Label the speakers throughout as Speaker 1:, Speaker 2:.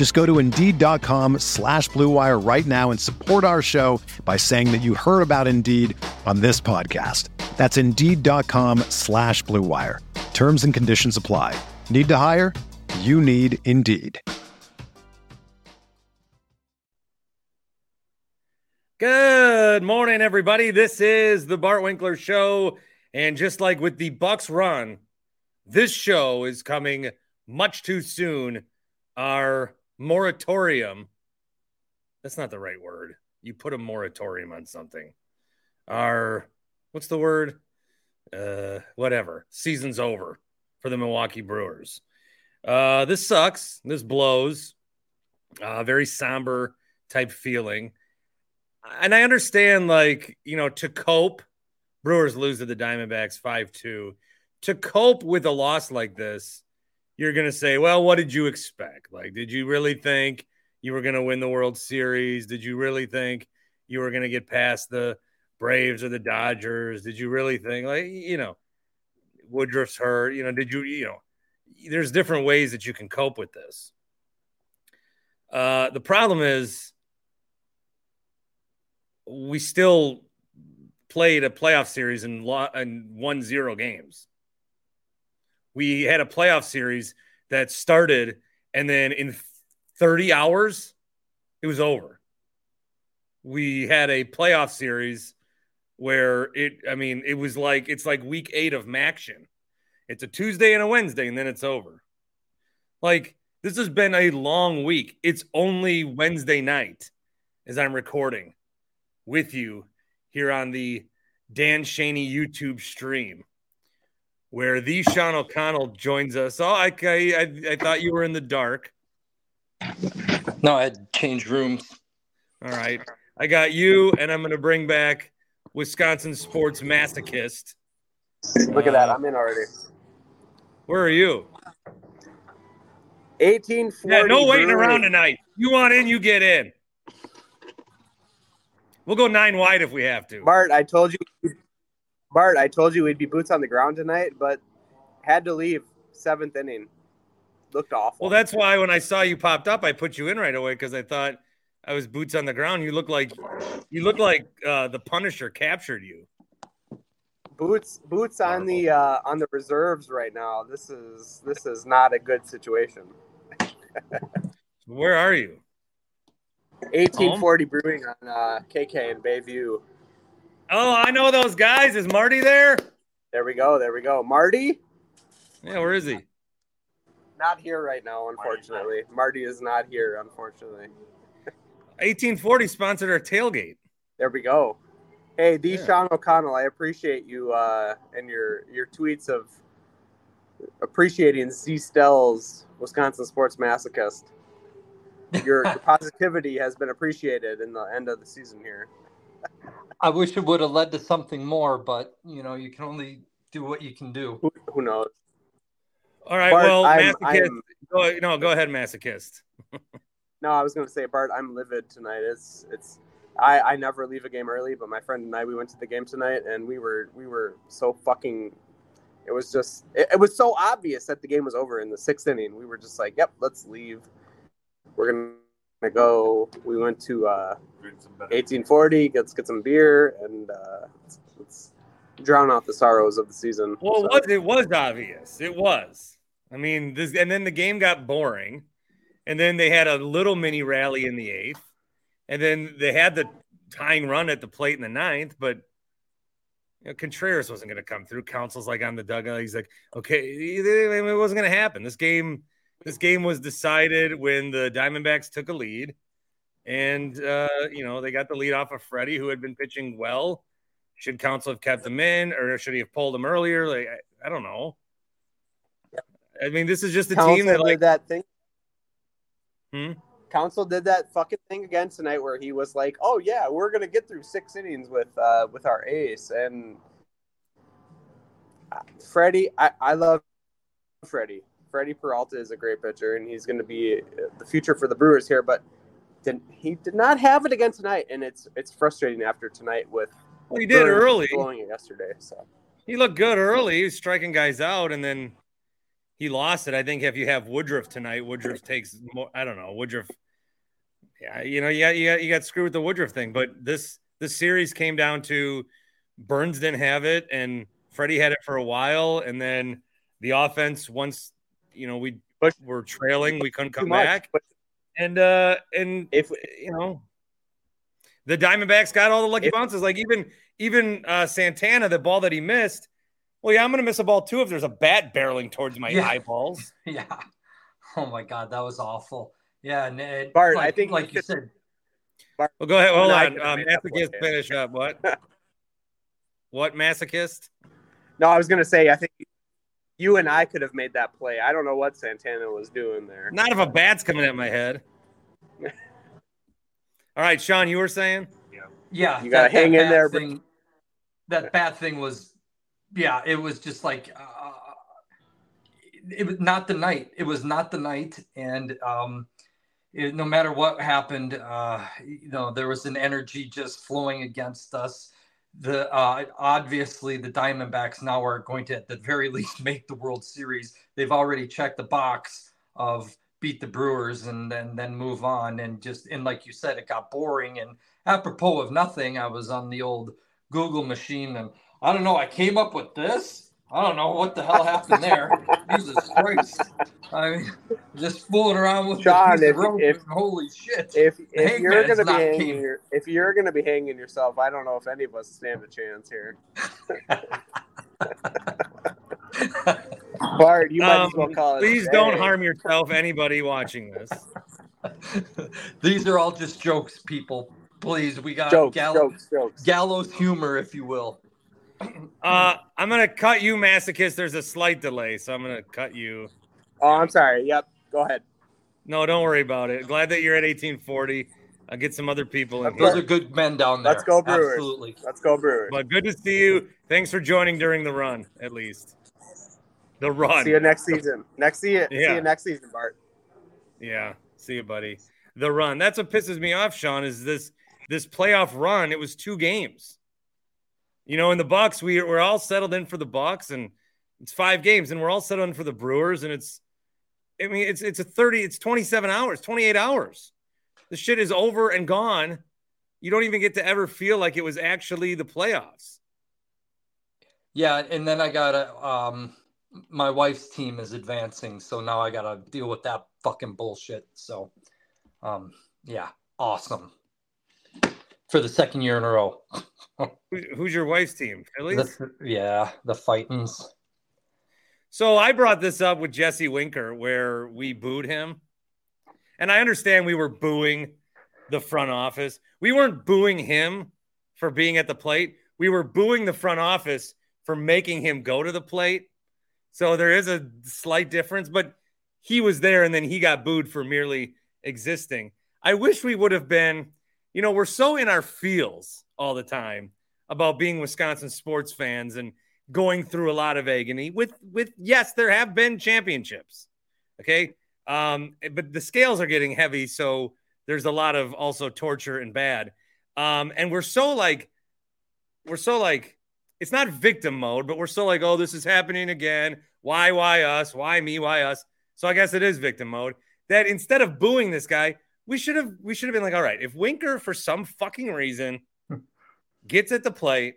Speaker 1: Just go to Indeed.com slash BlueWire right now and support our show by saying that you heard about Indeed on this podcast. That's Indeed.com slash BlueWire. Terms and conditions apply. Need to hire? You need Indeed.
Speaker 2: Good morning, everybody. This is the Bart Winkler Show. And just like with the Bucks run, this show is coming much too soon. Our moratorium. That's not the right word. You put a moratorium on something. Our what's the word? Uh, whatever. Season's over for the Milwaukee Brewers. Uh, this sucks. This blows. Uh, very somber type feeling. And I understand, like, you know, to cope, Brewers lose to the Diamondbacks 5 2. To cope with a loss like this, you're going to say, well, what did you expect? Like, did you really think you were going to win the World Series? Did you really think you were going to get past the Braves or the Dodgers? Did you really think, like, you know, Woodruff's hurt? You know, did you, you know, there's different ways that you can cope with this. Uh, the problem is we still played a playoff series and, lo- and won zero games. We had a playoff series that started and then in 30 hours it was over. We had a playoff series where it I mean it was like it's like week 8 of Maction. It's a Tuesday and a Wednesday and then it's over. Like this has been a long week. It's only Wednesday night as I'm recording with you here on the Dan Shaney YouTube stream where the Sean O'Connell joins us. Oh, I, I, I thought you were in the dark.
Speaker 3: No, I had changed rooms.
Speaker 2: All right. I got you, and I'm going to bring back Wisconsin sports masochist.
Speaker 4: Look at that. Uh, I'm in already.
Speaker 2: Where are you?
Speaker 4: 1840.
Speaker 2: Yeah, no waiting
Speaker 4: Brewery.
Speaker 2: around tonight. You want in, you get in. We'll go nine wide if we have to.
Speaker 4: Bart, I told you. Bart, I told you we'd be boots on the ground tonight, but had to leave seventh inning. Looked awful.
Speaker 2: Well, that's why when I saw you popped up, I put you in right away because I thought I was boots on the ground. You look like you look like uh, the Punisher captured you.
Speaker 4: boots boots on the uh, on the reserves right now. This is this is not a good situation.
Speaker 2: Where are you?
Speaker 4: 1840 Brewing on uh, KK in Bayview.
Speaker 2: Oh, I know those guys. Is Marty there?
Speaker 4: There we go. There we go. Marty,
Speaker 2: Yeah, where is he?
Speaker 4: not here right now, unfortunately. Marty is not here, unfortunately.
Speaker 2: 1840 sponsored our tailgate.
Speaker 4: There we go. Hey, D.
Speaker 2: Yeah.
Speaker 4: Sean O'Connell, I appreciate you uh, and your your tweets of appreciating Z. Stell's Wisconsin Sports Masochist. Your, your positivity has been appreciated in the end of the season here.
Speaker 3: I wish it would have led to something more, but you know, you can only do what you can do.
Speaker 4: Who, who knows?
Speaker 2: All right.
Speaker 4: Bart,
Speaker 2: well,
Speaker 4: I'm-
Speaker 2: masochist.
Speaker 4: I'm-
Speaker 2: Go, no, go ahead, masochist.
Speaker 4: No, I was going to say, Bart, I'm livid tonight. It's it's. I, I never leave a game early, but my friend and I we went to the game tonight, and we were we were so fucking. It was just it, it was so obvious that the game was over in the sixth inning. We were just like, "Yep, let's leave. We're gonna go." We went to uh, 1840. Let's get some beer and uh, let's, let's drown out the sorrows of the season.
Speaker 2: Well,
Speaker 4: So-
Speaker 2: it was, it was obvious. It was. I mean, this, and then the game got boring, and then they had a little mini rally in the eighth, and then they had the tying run at the plate in the ninth. But you know, Contreras wasn't going to come through. Counsell's like on the dugout. He's like, okay, it wasn't going to happen. This game, this game was decided when the Diamondbacks took a lead, and uh, you know they got the lead off of Freddie, who had been pitching well. Should Counsell have kept him in, or should he have pulled him earlier? Like, I, I don't know. I mean, this is just a
Speaker 4: Counsell
Speaker 2: team that like
Speaker 4: that thing.
Speaker 2: Hmm?
Speaker 4: Counsell did that fucking thing again tonight where he was like, "Oh yeah, we're gonna get through six innings with uh, with our ace." And uh, Freddie, I, I love Freddie. Freddie Peralta is a great pitcher, and he's going to be uh, the future for the Brewers here. But did, he did not have it again tonight, and it's it's frustrating after tonight with
Speaker 2: well, he did early.
Speaker 4: blowing it yesterday. So
Speaker 2: He looked good early. He was striking guys out, and then he lost it. I think if you have Woodruff tonight, Woodruff takes more. I don't know. Woodruff, yeah, you know, you got, you got, you got screwed with the Woodruff thing. But this this series came down to Burnes didn't have it, and Freddie had it for a while, and then the offense once you know we
Speaker 4: But-
Speaker 2: were trailing, we couldn't come
Speaker 4: much.
Speaker 2: back,
Speaker 4: But
Speaker 2: and uh and
Speaker 4: if
Speaker 2: you know, the Diamondbacks got all the lucky
Speaker 4: If-
Speaker 2: bounces. Like even even uh, Santana, the ball that he missed. Well, yeah, I'm going to miss a ball too if there's a bat barreling towards my
Speaker 3: Yeah.
Speaker 2: eyeballs.
Speaker 3: Yeah. Oh my god, that was awful. Yeah, and it,
Speaker 4: Bart,
Speaker 3: like,
Speaker 4: I think
Speaker 3: like
Speaker 4: you
Speaker 3: you
Speaker 4: could-
Speaker 3: said,
Speaker 2: Well, go ahead. Hold
Speaker 4: No, I
Speaker 2: on.
Speaker 4: could've
Speaker 2: Um, masochist, finish up. What? what masochist?
Speaker 4: no, I was gonna say I think you and I could have made that play. I don't know what Santana was doing there.
Speaker 2: Not if a bat's coming at my head. All right, Sean, you were saying?
Speaker 3: yeah, Yeah.
Speaker 4: You gotta hang in
Speaker 3: bad
Speaker 4: there, bro.
Speaker 3: Thing, that bad thing was, yeah, it was just like, uh, it was not the night. It was not the night, and um, it, no matter what happened, uh, you know, there was an energy just flowing against us. The uh, obviously the Diamondbacks now are going to at the very least make the World Series. They've already checked the box of beat the Brewers and then then move on and just and like you said, it got boring. And apropos of nothing, I was on the old Google machine and I don't know. I came up with this. I don't know what the hell happened there. Jesus Christ! I mean, just fooling around with
Speaker 4: Sean,
Speaker 3: the
Speaker 4: if-
Speaker 3: rope.
Speaker 4: if-
Speaker 3: and holy shit!
Speaker 4: If if you're gonna be hanging, your, if you're gonna be hanging yourself, I don't know if any of us stand a chance here. Bart, you might as well
Speaker 2: Um,
Speaker 4: call it.
Speaker 2: please don't
Speaker 4: day.
Speaker 2: harm yourself, anybody watching this.
Speaker 3: These are all just jokes, people. Please, we got
Speaker 4: jokes,
Speaker 3: gallo-
Speaker 4: jokes, jokes.
Speaker 3: gallows humor, if you will.
Speaker 2: Uh, I'm going to cut you, masochist. There's a slight delay, so I'm going to cut you.
Speaker 4: Oh, I'm sorry. Yep, go ahead.
Speaker 2: No, don't worry about it. Glad that you're at 1840. I'll get some other people in
Speaker 3: Those
Speaker 2: here.
Speaker 3: are good men down there.
Speaker 4: Let's go Brewers.
Speaker 3: Absolutely.
Speaker 4: Let's go Brewers.
Speaker 2: But good to see you. Thanks for joining during the run, at least. The run.
Speaker 4: See you next season. Next see you. See you next season, Bart.
Speaker 2: Yeah, see you, buddy. The run. That's what pisses me off, Sean. Is this this playoff run? It was two games. You know, in the Bucks, we we're all settled in for the Bucks, and it's five games, and we're all settled in for the Brewers, and it's, I mean, it's it's a thirty, it's twenty seven hours, twenty eight hours. The shit is over and gone. You don't even get to ever feel like it was actually the playoffs.
Speaker 3: Yeah, and then I got a um my wife's team is advancing, so now I gotta deal with that fucking bullshit. So um yeah, awesome. For the second year in a row.
Speaker 2: Who's your wife's team? Phillies.
Speaker 3: The- yeah, the Fightins.
Speaker 2: So I brought this up with Jesse Winker where we booed him. And I understand we were booing the front office. We weren't booing him for being at the plate. We were booing the front office for making him go to the plate. So there is a slight difference, but he was there and then he got booed for merely existing. I wish we would have been, you know, we're so in our feels all the time about being Wisconsin sports fans and going through a lot of agony with with yes there have been championships okay? Um but the scales are getting heavy so there's a lot of also torture and bad. Um and we're so like we're so like it's not victim mode but we're so like oh this is happening again. Why why us? Why me? Why us? So i guess it is victim mode that instead of booing this guy we should have we should have been like all right if winker for some fucking reason gets at the plate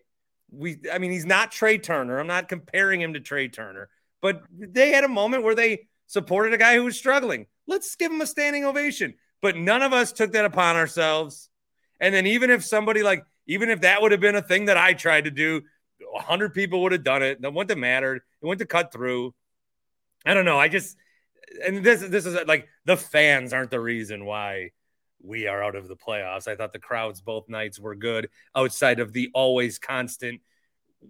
Speaker 2: we I mean he's not Trey Turner. I'm not comparing him to Trey Turner, but they had a moment where they supported a guy who was struggling. Let's give him a standing ovation. But none of us took that upon ourselves. And then even if somebody like even if that would have been a thing that I tried to do, hundred people would have done it. That wouldn't have mattered. It wouldn't have cut through. I don't know. I just and this this is like the fans aren't the reason why we are out of the playoffs. I thought the crowds both nights were good outside of the always constant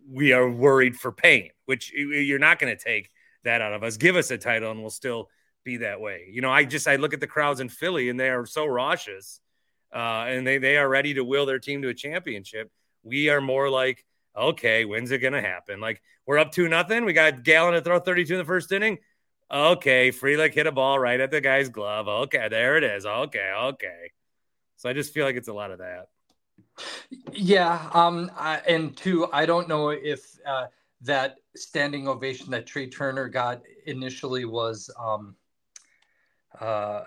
Speaker 2: we are worried for pain, which you're not going to take that out of us. Give us a title and we'll still be that way. You know, I just I look at the crowds in Philly and they are so raucous. Uh, and they they are ready to will their team to a championship. We are more like, okay, when's it gonna happen? Like we're up to nothing. We got Gallen to throw 32 in the first inning. Okay, Frelick hit a ball right at the guy's glove. Okay, there it is. Okay, okay. So I just feel like it's a lot of that.
Speaker 3: Yeah, um, I, and two, I don't know if uh, that standing ovation that Trey Turner got initially was um, uh,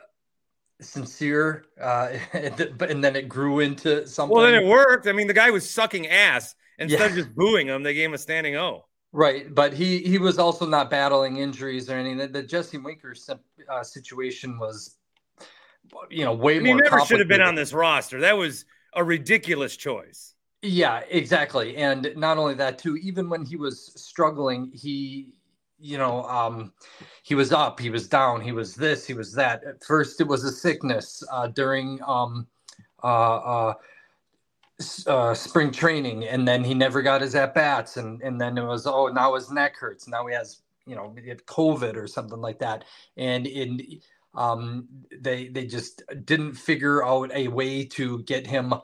Speaker 3: sincere, uh, and then it grew into something.
Speaker 2: Well, then it worked. I mean, the guy was sucking ass. Instead yeah. of just booing him, they gave him a standing O.
Speaker 3: Right, but he he was also not battling injuries or anything. The, the Jesse Winker uh, situation was, you know, way
Speaker 2: more. He never should have been on this roster. That was a ridiculous choice.
Speaker 3: Yeah, exactly. And not only that, too. Even when he was struggling, he, you know, um, he was up, he was down, he was this, he was that. At first, it was a sickness uh, during. Um, uh, uh, spring training, and then he never got his at bats, and and then it was oh now his neck hurts. Now he has you know he had COVID or something like that, and in um, they they just didn't figure out a way to get him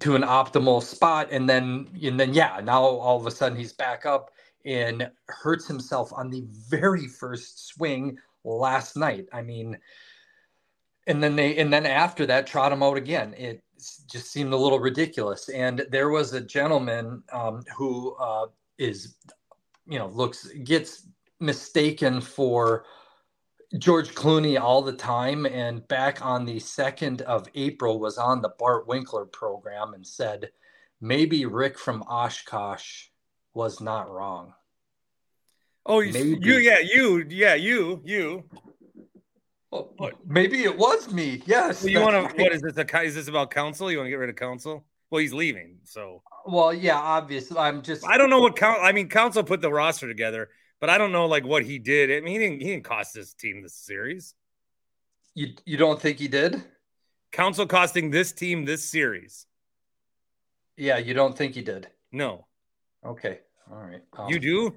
Speaker 3: to an optimal spot, and then and then yeah now all of a sudden he's back up and hurts himself on the very first swing last night. I mean, and then they and then after that trot him out again. It just seemed a little ridiculous. And there was a gentleman um, who uh, is, you know, looks gets mistaken for George Clooney all the time. And back on the second of April, was on the Bart Winkler program and said maybe Rick from Oshkosh was not wrong.
Speaker 2: Oh, maybe. you, yeah, you, yeah, you, you.
Speaker 3: Well, maybe it was me. Yes.
Speaker 2: Well, you want to? What is this? A, is this about Counsell? You want to get rid of Counsell? Well, he's leaving, so.
Speaker 3: Well, yeah, obviously. I'm just.
Speaker 2: I don't know what count. I mean, Counsell put the roster together, but I don't know like what he did. I mean, he didn't. He didn't cost this team this series.
Speaker 3: You you don't think he did?
Speaker 2: Counsell costing this team this series.
Speaker 3: Yeah, you don't think he did?
Speaker 2: No.
Speaker 3: Okay. All right.
Speaker 2: Um, you do?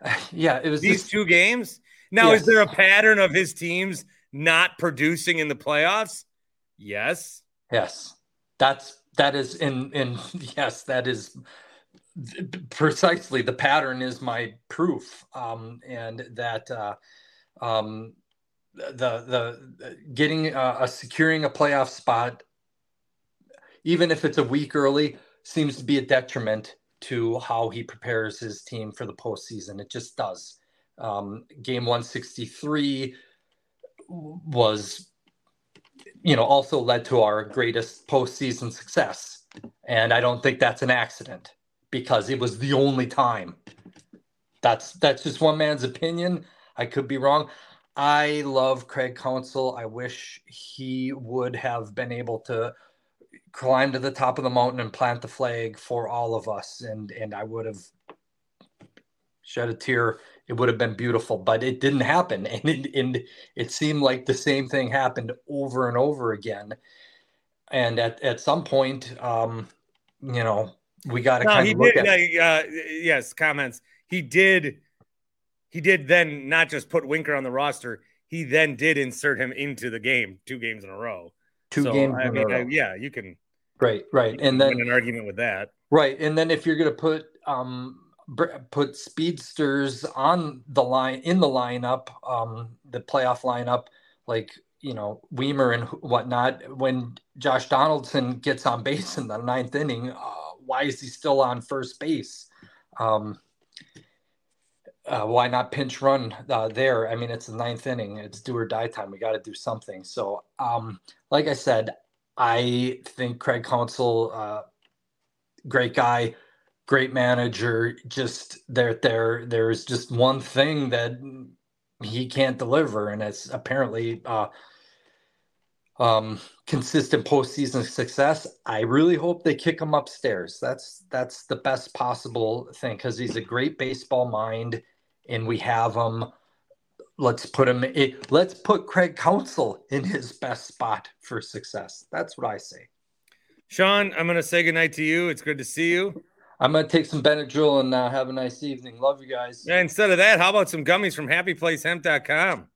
Speaker 3: Yeah, it was
Speaker 2: these this... two games. Now, yes. is there a pattern of his teams not producing in the playoffs? Yes.
Speaker 3: Yes. That's that is in in yes, that is precisely the pattern is my proof. Um and that uh um the the getting uh, a securing a playoff spot even if it's a week early seems to be a detriment to how he prepares his team for the postseason. It just does. Um, game 163 was, you know, also led to our greatest postseason success. And I don't think that's an accident because it was the only time. That's that's just one man's opinion. I could be wrong. I love Craig Counsell. I wish he would have been able to climb to the top of the mountain and plant the flag for all of us and and I would have shed a tear it would have been beautiful, but it didn't happen. And it, and it seemed like the same thing happened over and over again. And at, at some point, um, you know, we got to no, kind of look
Speaker 2: did, at. Uh, yes, comments. He did. He did then not just put Winker on the roster. He then did insert him into the game two games in a row.
Speaker 3: Two so, games.
Speaker 2: I mean, I, yeah, you can.
Speaker 3: Right, right, and then
Speaker 2: an argument with that.
Speaker 3: Right, and then if you're going to put um, put speedsters on the line in the lineup, um, the playoff lineup, like you know Wiemer and whatnot. When Josh Donaldson gets on base in the ninth inning, uh, why is he still on first base? Um, uh, why not pinch run uh, there? I mean, it's the ninth inning. It's do or die time. We got to do something. So, um, like I said, I think Craig Counsell, uh, great guy, great manager. Just there, there, there's just one thing that he can't deliver, and it's apparently uh, um, consistent postseason success. I really hope they kick him upstairs. That's that's the best possible thing because he's a great baseball mind, and we have him. Let's put him. In, let's put Craig Counsell in his best spot for success. That's what I say.
Speaker 2: Sean, I'm going to say goodnight to you. It's good to see you.
Speaker 3: I'm going to take some Benadryl and uh, have a nice evening. Love you guys.
Speaker 2: Yeah, instead of that, how about some gummies from happyplacehemp.com?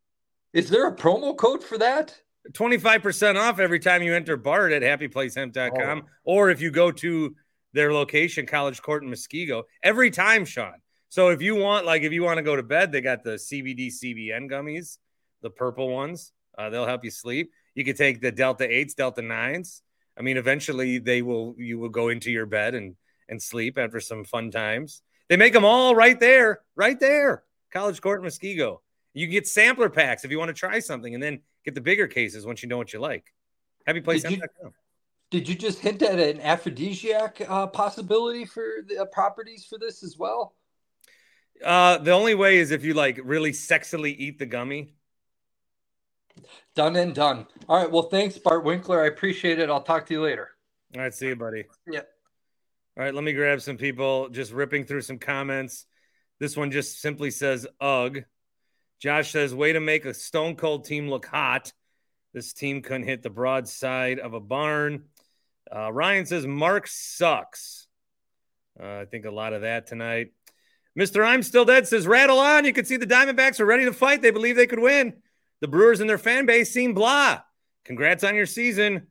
Speaker 3: Is there a promo code for that?
Speaker 2: 25% off every time you enter BART at happyplacehemp.com. Oh. Or if you go to their location, College Court in Muskego, every time, Sean. So if you want, like, if you want to go to bed, they got the CBD CBN gummies, the purple ones. Uh, they'll help you sleep. You could take the Delta 8s, Delta 9s. I mean, eventually they will, you will go into your bed and, and sleep after some fun times. They make them all right there, right there. College Court in Muskego. You can get sampler packs if you want to try something. And then Get the bigger cases once you know what you like. Happy place.
Speaker 3: Did, did you just hint at an aphrodisiac uh, possibility for the uh, properties for this as well?
Speaker 2: Uh, the only way is if you like really sexily eat the gummy.
Speaker 3: Done and done. All right. Well, thanks, Bart Winkler. I appreciate it. I'll talk to you later.
Speaker 2: All right. See you, buddy.
Speaker 3: Yeah.
Speaker 2: All right. Let me grab some people just ripping through some comments. This one just simply says, ugh. Josh says, way to make a stone cold team look hot. This team couldn't hit the broadside of a barn. Uh, Ryan says, Mark sucks. Uh, I think a lot of that tonight. Mr. I'm Still Dead says, rattle on. You can see the Diamondbacks are ready to fight. They believe they could win. The Brewers and their fan base seem blah. Congrats on your season.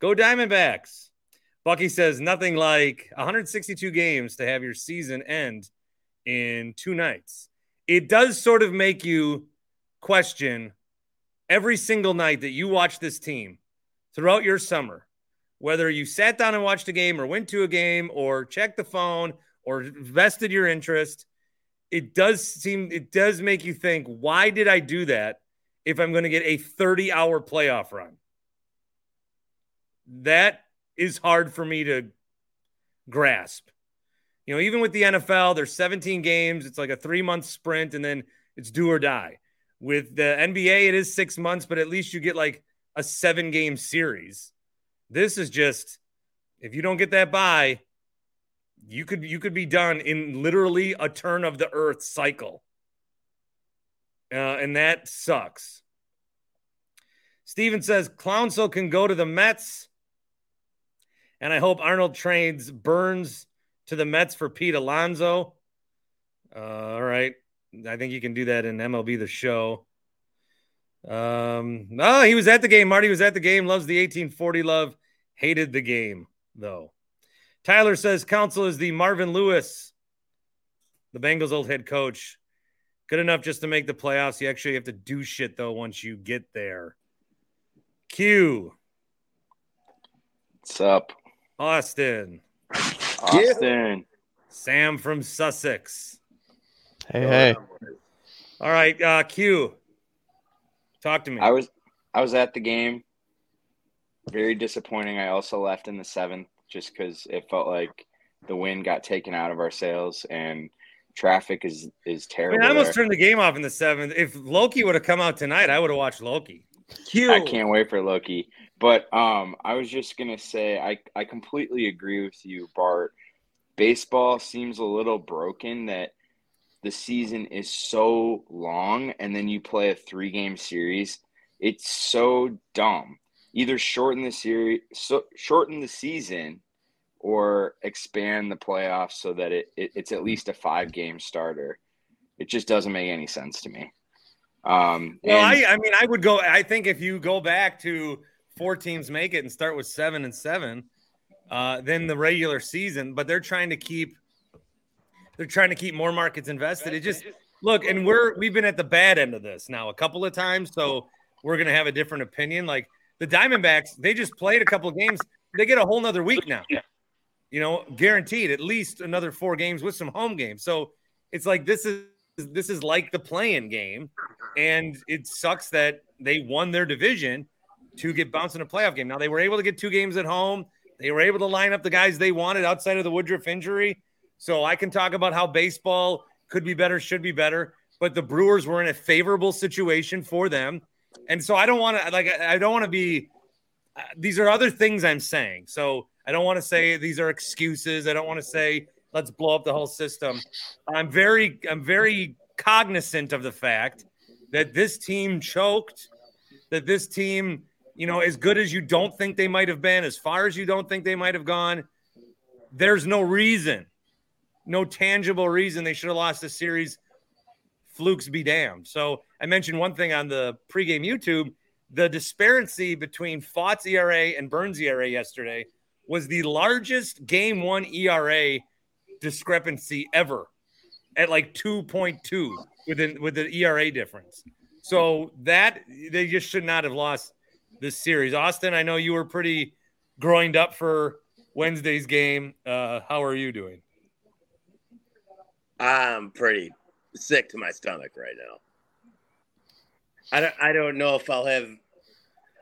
Speaker 2: Go Diamondbacks. Bucky says, nothing like 162 games to have your season end in two nights it does sort of make you question every single night that you watch this team throughout your summer, whether you sat down and watched a game or went to a game or checked the phone or vested your interest. It does seem, it does make you think, why did I do that if I'm going to get a 30 hour playoff run? That is hard for me to grasp. You know, even with the NFL, there's 17 games. It's like a three month sprint, and then it's do or die. With the NBA, it is six months, but at least you get like a seven game series. This is just if you don't get that by, you could you could be done in literally a turn of the earth cycle. Uh, and that sucks. Steven says Counsell can go to the Mets. And I hope Arnold trades Burnes to the Mets for Pete Alonso. Uh, all right. I think you can do that in MLB the show. Um, oh, he was at the game. Marty was at the game, loves the 1840 love, hated the game, though. Tyler says Counsell is the Marvin Lewis, the Bengals' old head coach. Good enough just to make the playoffs. You actually have to do shit, though, once you get there. Q.
Speaker 5: What's up?
Speaker 2: Austin.
Speaker 5: Austin.
Speaker 2: Sam from Sussex.
Speaker 6: Hey, hey.
Speaker 2: All right, uh, Q. Talk to me.
Speaker 5: I was I was at the game. Very disappointing. I also left in the seventh just because it felt like the wind got taken out of our sails and traffic is is terrible.
Speaker 2: I, mean, I almost there. turned the game off in the seventh. If Loki would have come out tonight, I would have watched Loki.
Speaker 5: Q. I can't wait for Loki. But um, I was just gonna say I I completely agree with you, Bart. Baseball seems a little broken that the season is so long and then you play a three game series. It's so dumb. Either shorten the series, so, shorten the season, or expand the playoffs so that it, it it's at least a five game starter. It just doesn't make any sense to me. Um,
Speaker 2: well, and, I, I mean, I would go. I think if you go back to four teams make it and start with seven and seven uh, than the regular season, but they're trying to keep they're trying to keep more markets invested. It just look, and we're we've been at the bad end of this now a couple of times, so we're gonna have a different opinion. Like the Diamondbacks, they just played a couple of games, they get a whole nother week now. You know, guaranteed at least another four games with some home games. So it's like this is this is like the playing game, and it sucks that they won their division to get bounced in a playoff game. Now they were able to get two games at home. They were able to line up the guys they wanted outside of the Woodruff injury. So I can talk about how baseball could be better, should be better, but the Brewers were in a favorable situation for them And so I don't want to like I don't want to be. Uh, these are other things I'm saying. So I don't want to say these are excuses. I don't want to say let's blow up the whole system. I'm very I'm very cognizant of the fact that this team choked, that this team, you know, as good as you don't think they might have been, as far as you don't think they might have gone, there's no reason, no tangible reason they should have lost the series. Flukes be damned. So I mentioned one thing on the pregame YouTube. The disparity between Pfaadt's ERA and Burnes' ERA yesterday was the largest game one ERA discrepancy ever at like 2.2 with with the ERA difference. So that they just should not have lost this series. Austin, I know you were pretty groined up for Wednesday's game. Uh, how are you doing?
Speaker 6: I'm pretty sick to my stomach right now. I don't, I don't know if I'll have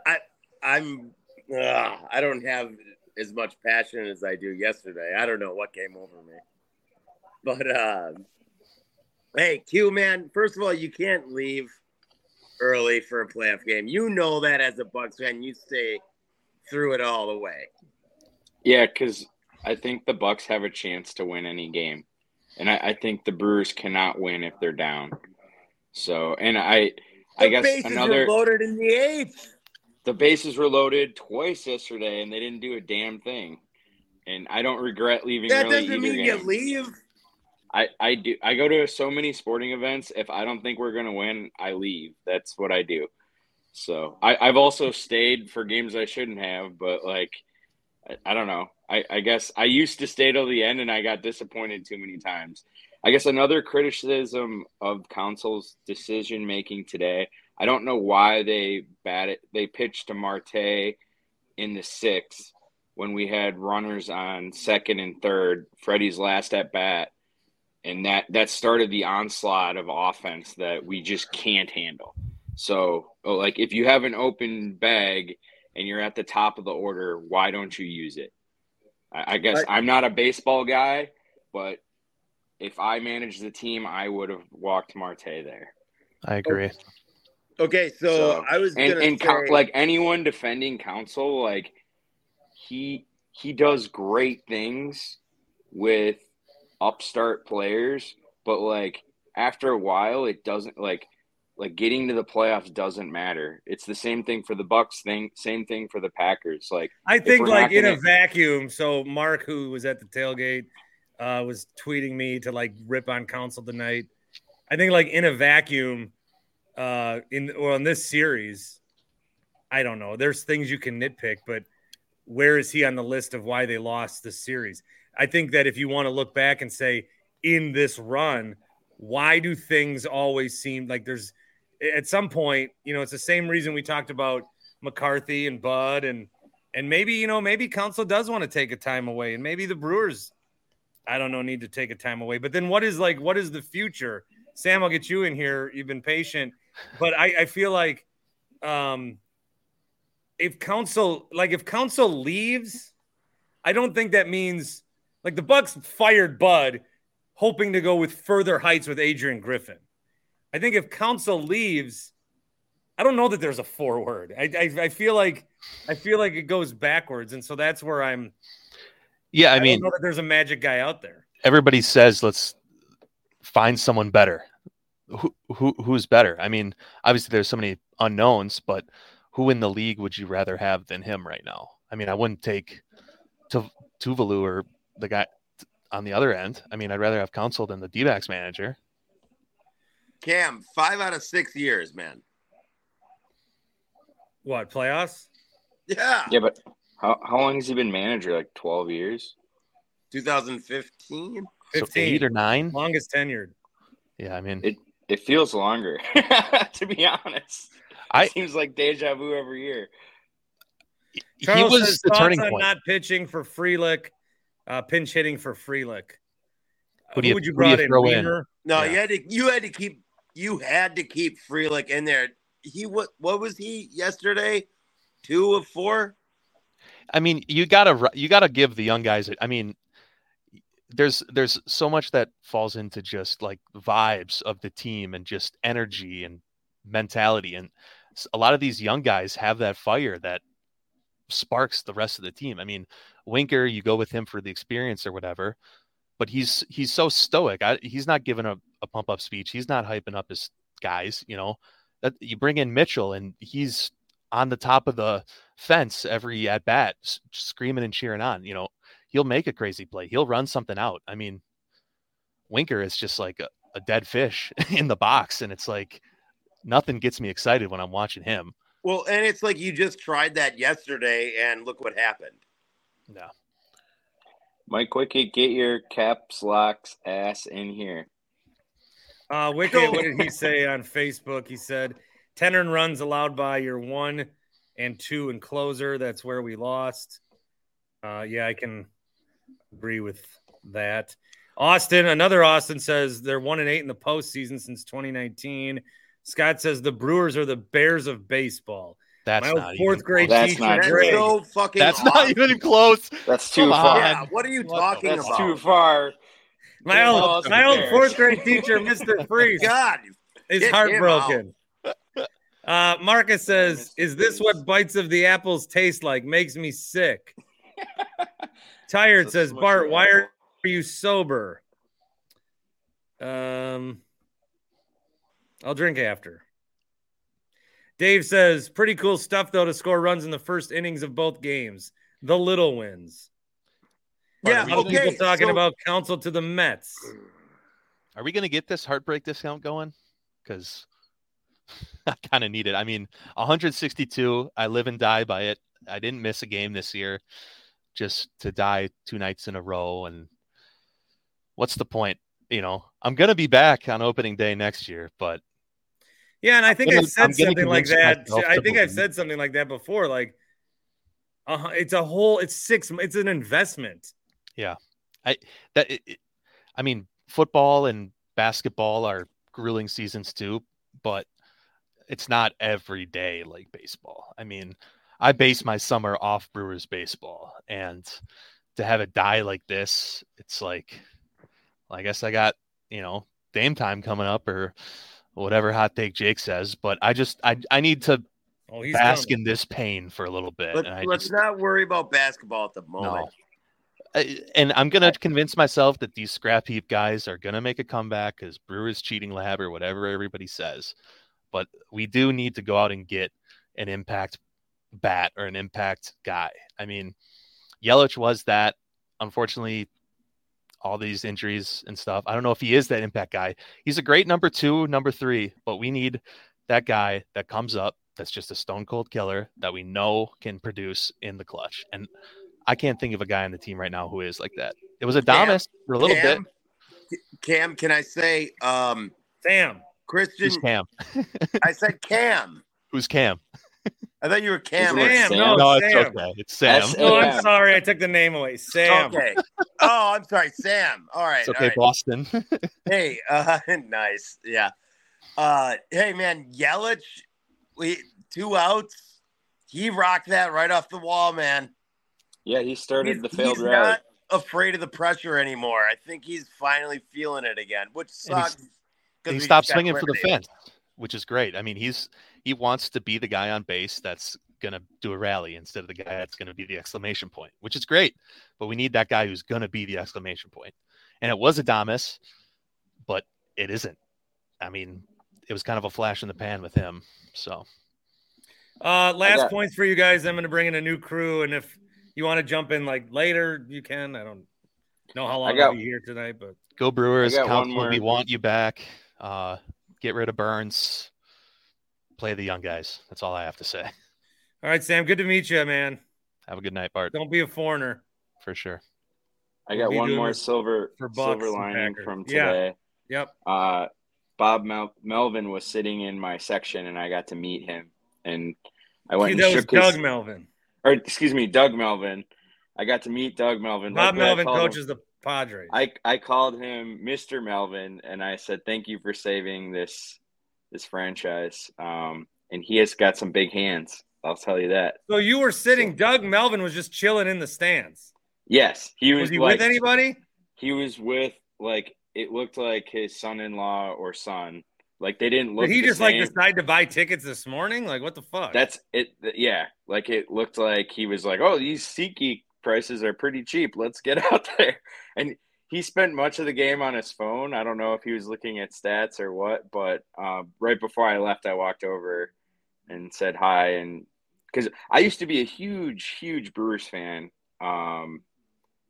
Speaker 6: I I'm I don't have as much passion as I do yesterday. I don't know what came over me. But uh, hey, Q man, first of all, you can't leave early for a playoff game. You know that as a Bucks fan, you stay through it all the way.
Speaker 5: Yeah, because I think the Bucks have a chance to win any game, and I, I, think the Brewers cannot win if they're down. So, and I, the I guess another
Speaker 6: loaded in the eighth.
Speaker 5: The bases were loaded twice yesterday, and they didn't do a damn thing. And I don't regret leaving.
Speaker 6: That doesn't mean game. you leave.
Speaker 5: I, I do I go to so many sporting events. If I don't think we're gonna win, I leave. That's what I do. So I, I've also stayed for games I shouldn't have, but like I, I don't know. I, I guess I used to stay till the end and I got disappointed too many times. I guess another criticism of Counsell's decision making today. I don't know why they batted they pitched to Marte in the sixth when we had runners on second and third, Freddie's last at bat and that that started the onslaught of offense that we just can't handle. So, oh, like if you have an open bag and you're at the top of the order, why don't you use it? I, I guess right. I'm not a baseball guy, but if I managed the team, I would have walked Marte there.
Speaker 7: I agree.
Speaker 6: Okay, so, so I was
Speaker 5: and, and say... like anyone defending Counsell, like he he does great things with upstart players, but like after a while, it doesn't like like getting to the playoffs doesn't matter. It's the same thing for the Bucks thing, same thing for the Packers. Like
Speaker 2: I think like in gonna... a vacuum. So Mark, who was at the tailgate, uh, was tweeting me to like rip on Counsell tonight. I think like in a vacuum, uh, in well in this series, I don't know. There's things you can nitpick, but where is he on the list of why they lost the series? I think that if you want to look back and say, in this run, why do things always seem like there's at some point, you know, it's the same reason we talked about McCarthy and Bud and and maybe, you know, maybe Counsell does want to take a time away and maybe the Brewers, I don't know, need to take a time away. But then what is like what is the future? Sam, I'll get you in here. You've been patient, but I, I feel like um if Counsell like if Counsell leaves, I don't think that means like the Bucks fired Bud, hoping to go with further heights with Adrian Griffin. I think if Counsell leaves, I don't know that there's a forward. I, I, I feel like I feel like it goes backwards, and so that's where I'm.
Speaker 7: Yeah, I, I mean,
Speaker 2: know that there's a magic guy out there.
Speaker 7: Everybody says let's find someone better. Who, who who's better? I mean, obviously there's so many unknowns, but who in the league would you rather have than him right now? I mean, I wouldn't take Lovullo or the guy on the other end. I mean, I'd rather have Counsell than the D manager.
Speaker 6: Cam, five out of six years, man.
Speaker 2: What playoffs?
Speaker 6: Yeah.
Speaker 5: Yeah, but how, how long has he been manager? Like twelve years.
Speaker 6: 2015.
Speaker 7: So eight or nine.
Speaker 2: Longest tenured.
Speaker 7: Yeah, I mean
Speaker 5: it. It feels longer, to be honest.
Speaker 7: I,
Speaker 5: it seems like deja vu every year.
Speaker 2: Charles he was the turning point. Not pitching for Frelick uh, pinch hitting for Frelick.
Speaker 7: Who, do you, would you brought in? Throw in?
Speaker 6: No, yeah. you had to you had to keep you had to keep Frelick in there. He what what was he yesterday? Two of four.
Speaker 7: I mean, you gotta you gotta give the young guys. I mean, there's there's so much that falls into just like vibes of the team and just energy and mentality and a lot of these young guys have that fire that sparks the rest of the team. I mean, Winker, you go with him for the experience or whatever, but he's he's so stoic. I, he's not giving a, a pump up speech. He's not hyping up his guys. You know, that you bring in Mitchell and he's on the top of the fence every at bat, screaming and cheering on. You know, he'll make a crazy play. He'll run something out. I mean, Winker is just like a, a dead fish in the box, and it's like nothing gets me excited when I'm watching him.
Speaker 6: Well, and it's like you just tried that yesterday, and look what happened.
Speaker 7: No.
Speaker 5: Mike Wickett, get your caps locks ass in here.
Speaker 2: Uh, Wicked, what did he say on Facebook? He said 10 earned runs allowed by your one and two and closer. That's where we lost. Uh, yeah, I can agree with that. Austin, another Austin says they're one and eight in the postseason since 2019. Scott says the Brewers are the Bears of baseball.
Speaker 7: That's
Speaker 2: My old
Speaker 7: not
Speaker 2: fourth
Speaker 7: even
Speaker 2: grade
Speaker 5: That's
Speaker 2: teacher,
Speaker 5: not
Speaker 6: That's so fucking.
Speaker 7: That's not even close.
Speaker 5: That's too
Speaker 7: Come
Speaker 5: far.
Speaker 6: Yeah, what are you
Speaker 7: What the-
Speaker 6: talking
Speaker 5: That's
Speaker 6: about?
Speaker 5: too far.
Speaker 2: My
Speaker 5: Can't
Speaker 2: old, my old fourth grade teacher, Mr. Freeze,
Speaker 6: God,
Speaker 2: is
Speaker 6: Get
Speaker 2: heartbroken. Uh, Marcus says, "Is this what bites of the apples taste like? Makes me sick." Tired
Speaker 5: So
Speaker 2: says, "Bart, why are you sober?" Um, I'll drink after. Dave says, "Pretty cool stuff though to score runs in the first innings of both games. The little wins."
Speaker 6: Yeah,
Speaker 2: A lot of
Speaker 6: okay,
Speaker 2: people talking
Speaker 6: so-
Speaker 2: about Counsell to the Mets.
Speaker 7: Are we going to get this heartbreak discount going? Because I kind of need it. I mean, 162. I live and die by it. I didn't miss a game this year, just to die two nights in a row. And what's the point? You know, I'm going to be back on opening day next year, but
Speaker 2: Yeah, and I think I've said something like that. I think I've said something like that before. Like, uh, it's a whole. It's six. It's an investment.
Speaker 7: that it, it- I mean, football and basketball are grueling seasons too, but it's not every day like baseball. I mean, I base my summer off Brewers baseball, and to have it die like this, it's like, well, I guess I got you know game time coming up or whatever hot take Jake says, but I just I I need to
Speaker 2: Oh, he's
Speaker 7: bask
Speaker 2: coming.
Speaker 7: in this pain for a little bit,
Speaker 6: Let's,
Speaker 7: and I
Speaker 6: let's
Speaker 7: just
Speaker 6: not worry about basketball at the moment.
Speaker 7: no. I- and I'm gonna convince myself that these scrap heap guys are gonna make a comeback because Brewers cheating lab or whatever everybody says. But we do need to go out and get an impact bat or an impact guy. I mean, Yelich was that. Unfortunately, all these injuries and stuff. I don't know if he is that impact guy. He's a great number two, number three, but we need that guy that comes up that's just a stone cold killer that we know can produce in the clutch. And I can't think of a guy on the team right now who is like that. It was Adames for a little
Speaker 6: Cam,
Speaker 7: bit.
Speaker 6: Cam, can I say, um,
Speaker 2: Sam.
Speaker 6: Christian?
Speaker 7: Who's Cam?
Speaker 6: I said Cam.
Speaker 7: Who's Cam?
Speaker 6: I thought you were Cam.
Speaker 2: Sam.
Speaker 5: Sam?
Speaker 2: No,
Speaker 7: no,
Speaker 2: Sam.
Speaker 7: it's okay. It's Sam.
Speaker 5: S-
Speaker 2: No, I'm sorry. I took the name away. Sam.
Speaker 6: Okay. Oh, I'm sorry, Sam. All right.
Speaker 7: It's okay,
Speaker 6: right.
Speaker 7: Boston.
Speaker 6: Hey, uh, nice. Yeah. Uh, hey, man, Yelich, we two outs. He rocked that right off the wall, man.
Speaker 5: Yeah, he started
Speaker 6: He's,
Speaker 5: the failed
Speaker 6: he's
Speaker 5: rally.
Speaker 6: not afraid of the pressure anymore. I think he's finally feeling it again, which
Speaker 7: And he's-
Speaker 6: sucks. 'cause
Speaker 7: he stopped swinging for the fence, which is great. I mean, he's he wants to be the guy on base that's gonna do a rally instead of the guy that's gonna be the exclamation point, which is great. But we need that guy who's gonna be the exclamation point. And it was Adames, but it isn't. I mean, it was kind of a flash in the pan with him. So
Speaker 2: Uh, last
Speaker 5: got-
Speaker 2: points for you guys. I'm going to bring in a new crew, and if you want to jump in like later, you can. I don't know how long
Speaker 5: I got-
Speaker 2: I'll be here tonight, but
Speaker 7: go Brewers.
Speaker 5: I got
Speaker 7: we want you back. Uh, get rid of Burnes. Play the young guys. That's all I have to say.
Speaker 2: all right, Sam. Good to meet you, man.
Speaker 7: Have a good night, Bart,
Speaker 2: Don't be a foreigner.
Speaker 7: for sure.
Speaker 5: I got one more silver
Speaker 2: for Bucks
Speaker 5: silver lining
Speaker 2: Packers.
Speaker 5: from
Speaker 2: Yeah.
Speaker 5: today.
Speaker 2: Yep.
Speaker 5: Uh, Bob Mel- Melvin was sitting in my section, and I got to meet him. And I went
Speaker 2: See,
Speaker 5: and
Speaker 2: that was
Speaker 5: shook his,
Speaker 2: Doug Melvin.
Speaker 5: or excuse me, Doug Melvin. I got to meet Doug Melvin.
Speaker 2: Bob
Speaker 5: Luckily,
Speaker 2: Melvin
Speaker 5: called him-
Speaker 2: coaches the Padres.
Speaker 5: I I called him Mr. Melvin, and I said thank you for saving this this franchise. Um, and he has got some big hands. I'll tell you that.
Speaker 2: so you were sitting. Doug Melvin was just chilling in the stands.
Speaker 5: Yes, he was.
Speaker 2: Was he
Speaker 5: like,
Speaker 2: with anybody?
Speaker 5: He was with like it looked like his son-in-law or son. Like they didn't look.
Speaker 2: Did he just like
Speaker 5: same.
Speaker 2: decide to buy tickets this morning? Like what the fuck?
Speaker 5: That's it. Yeah, like it looked like he was like, "Oh, these SeatGeek prices are pretty cheap. Let's get out there." And he spent much of the game on his phone. I don't know if he was looking at stats or what, but uh, right before I left, I walked over and said hi, and because I used to be a huge, huge Brewers fan um,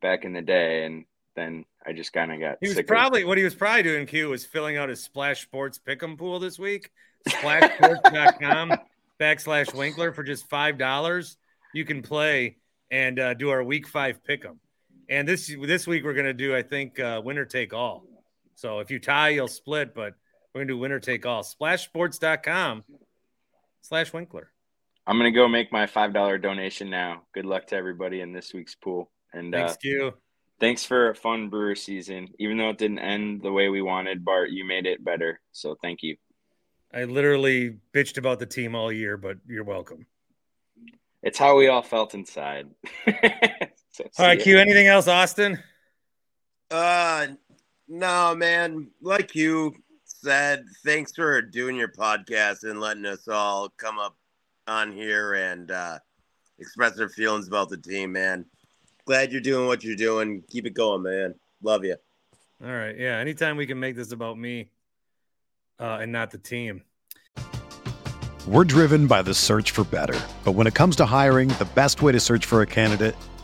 Speaker 5: back in the day, and then I just kind of got.
Speaker 2: He was
Speaker 5: sick of-
Speaker 2: probably what he was probably doing. Q was filling out his Splash Sports Pick'em pool this week. Splashsports.com backslash Winkler for just five dollars. You can play and uh, do our Week Five Pick'em. And this this week we're gonna do I think uh, winner take all. So if you tie, you'll split, but we're gonna do winner take all. Splashsports.com slash Winkler.
Speaker 5: I'm gonna go make my five dollar donation now. Good luck to everybody in this week's pool, and uh,
Speaker 2: Thanks, Q.
Speaker 5: thanks for a fun Brewer season. Even though it didn't end the way we wanted, Bart, you made it better. So thank you.
Speaker 2: I literally bitched about the team all year, but you're welcome.
Speaker 5: It's how we all felt inside. So,
Speaker 2: All right,
Speaker 5: see
Speaker 2: Q. Anything else, Austin?
Speaker 6: Uh, no, man. Like you said, thanks for doing your podcast and letting us all come up on here and uh, express our feelings about the team, man. Glad you're doing what you're doing. Keep it going, man. Love you.
Speaker 2: All right. Yeah. Anytime we can make this about me uh, and not the team.
Speaker 1: We're driven by the search for better. But when it comes to hiring, the best way to search for a candidate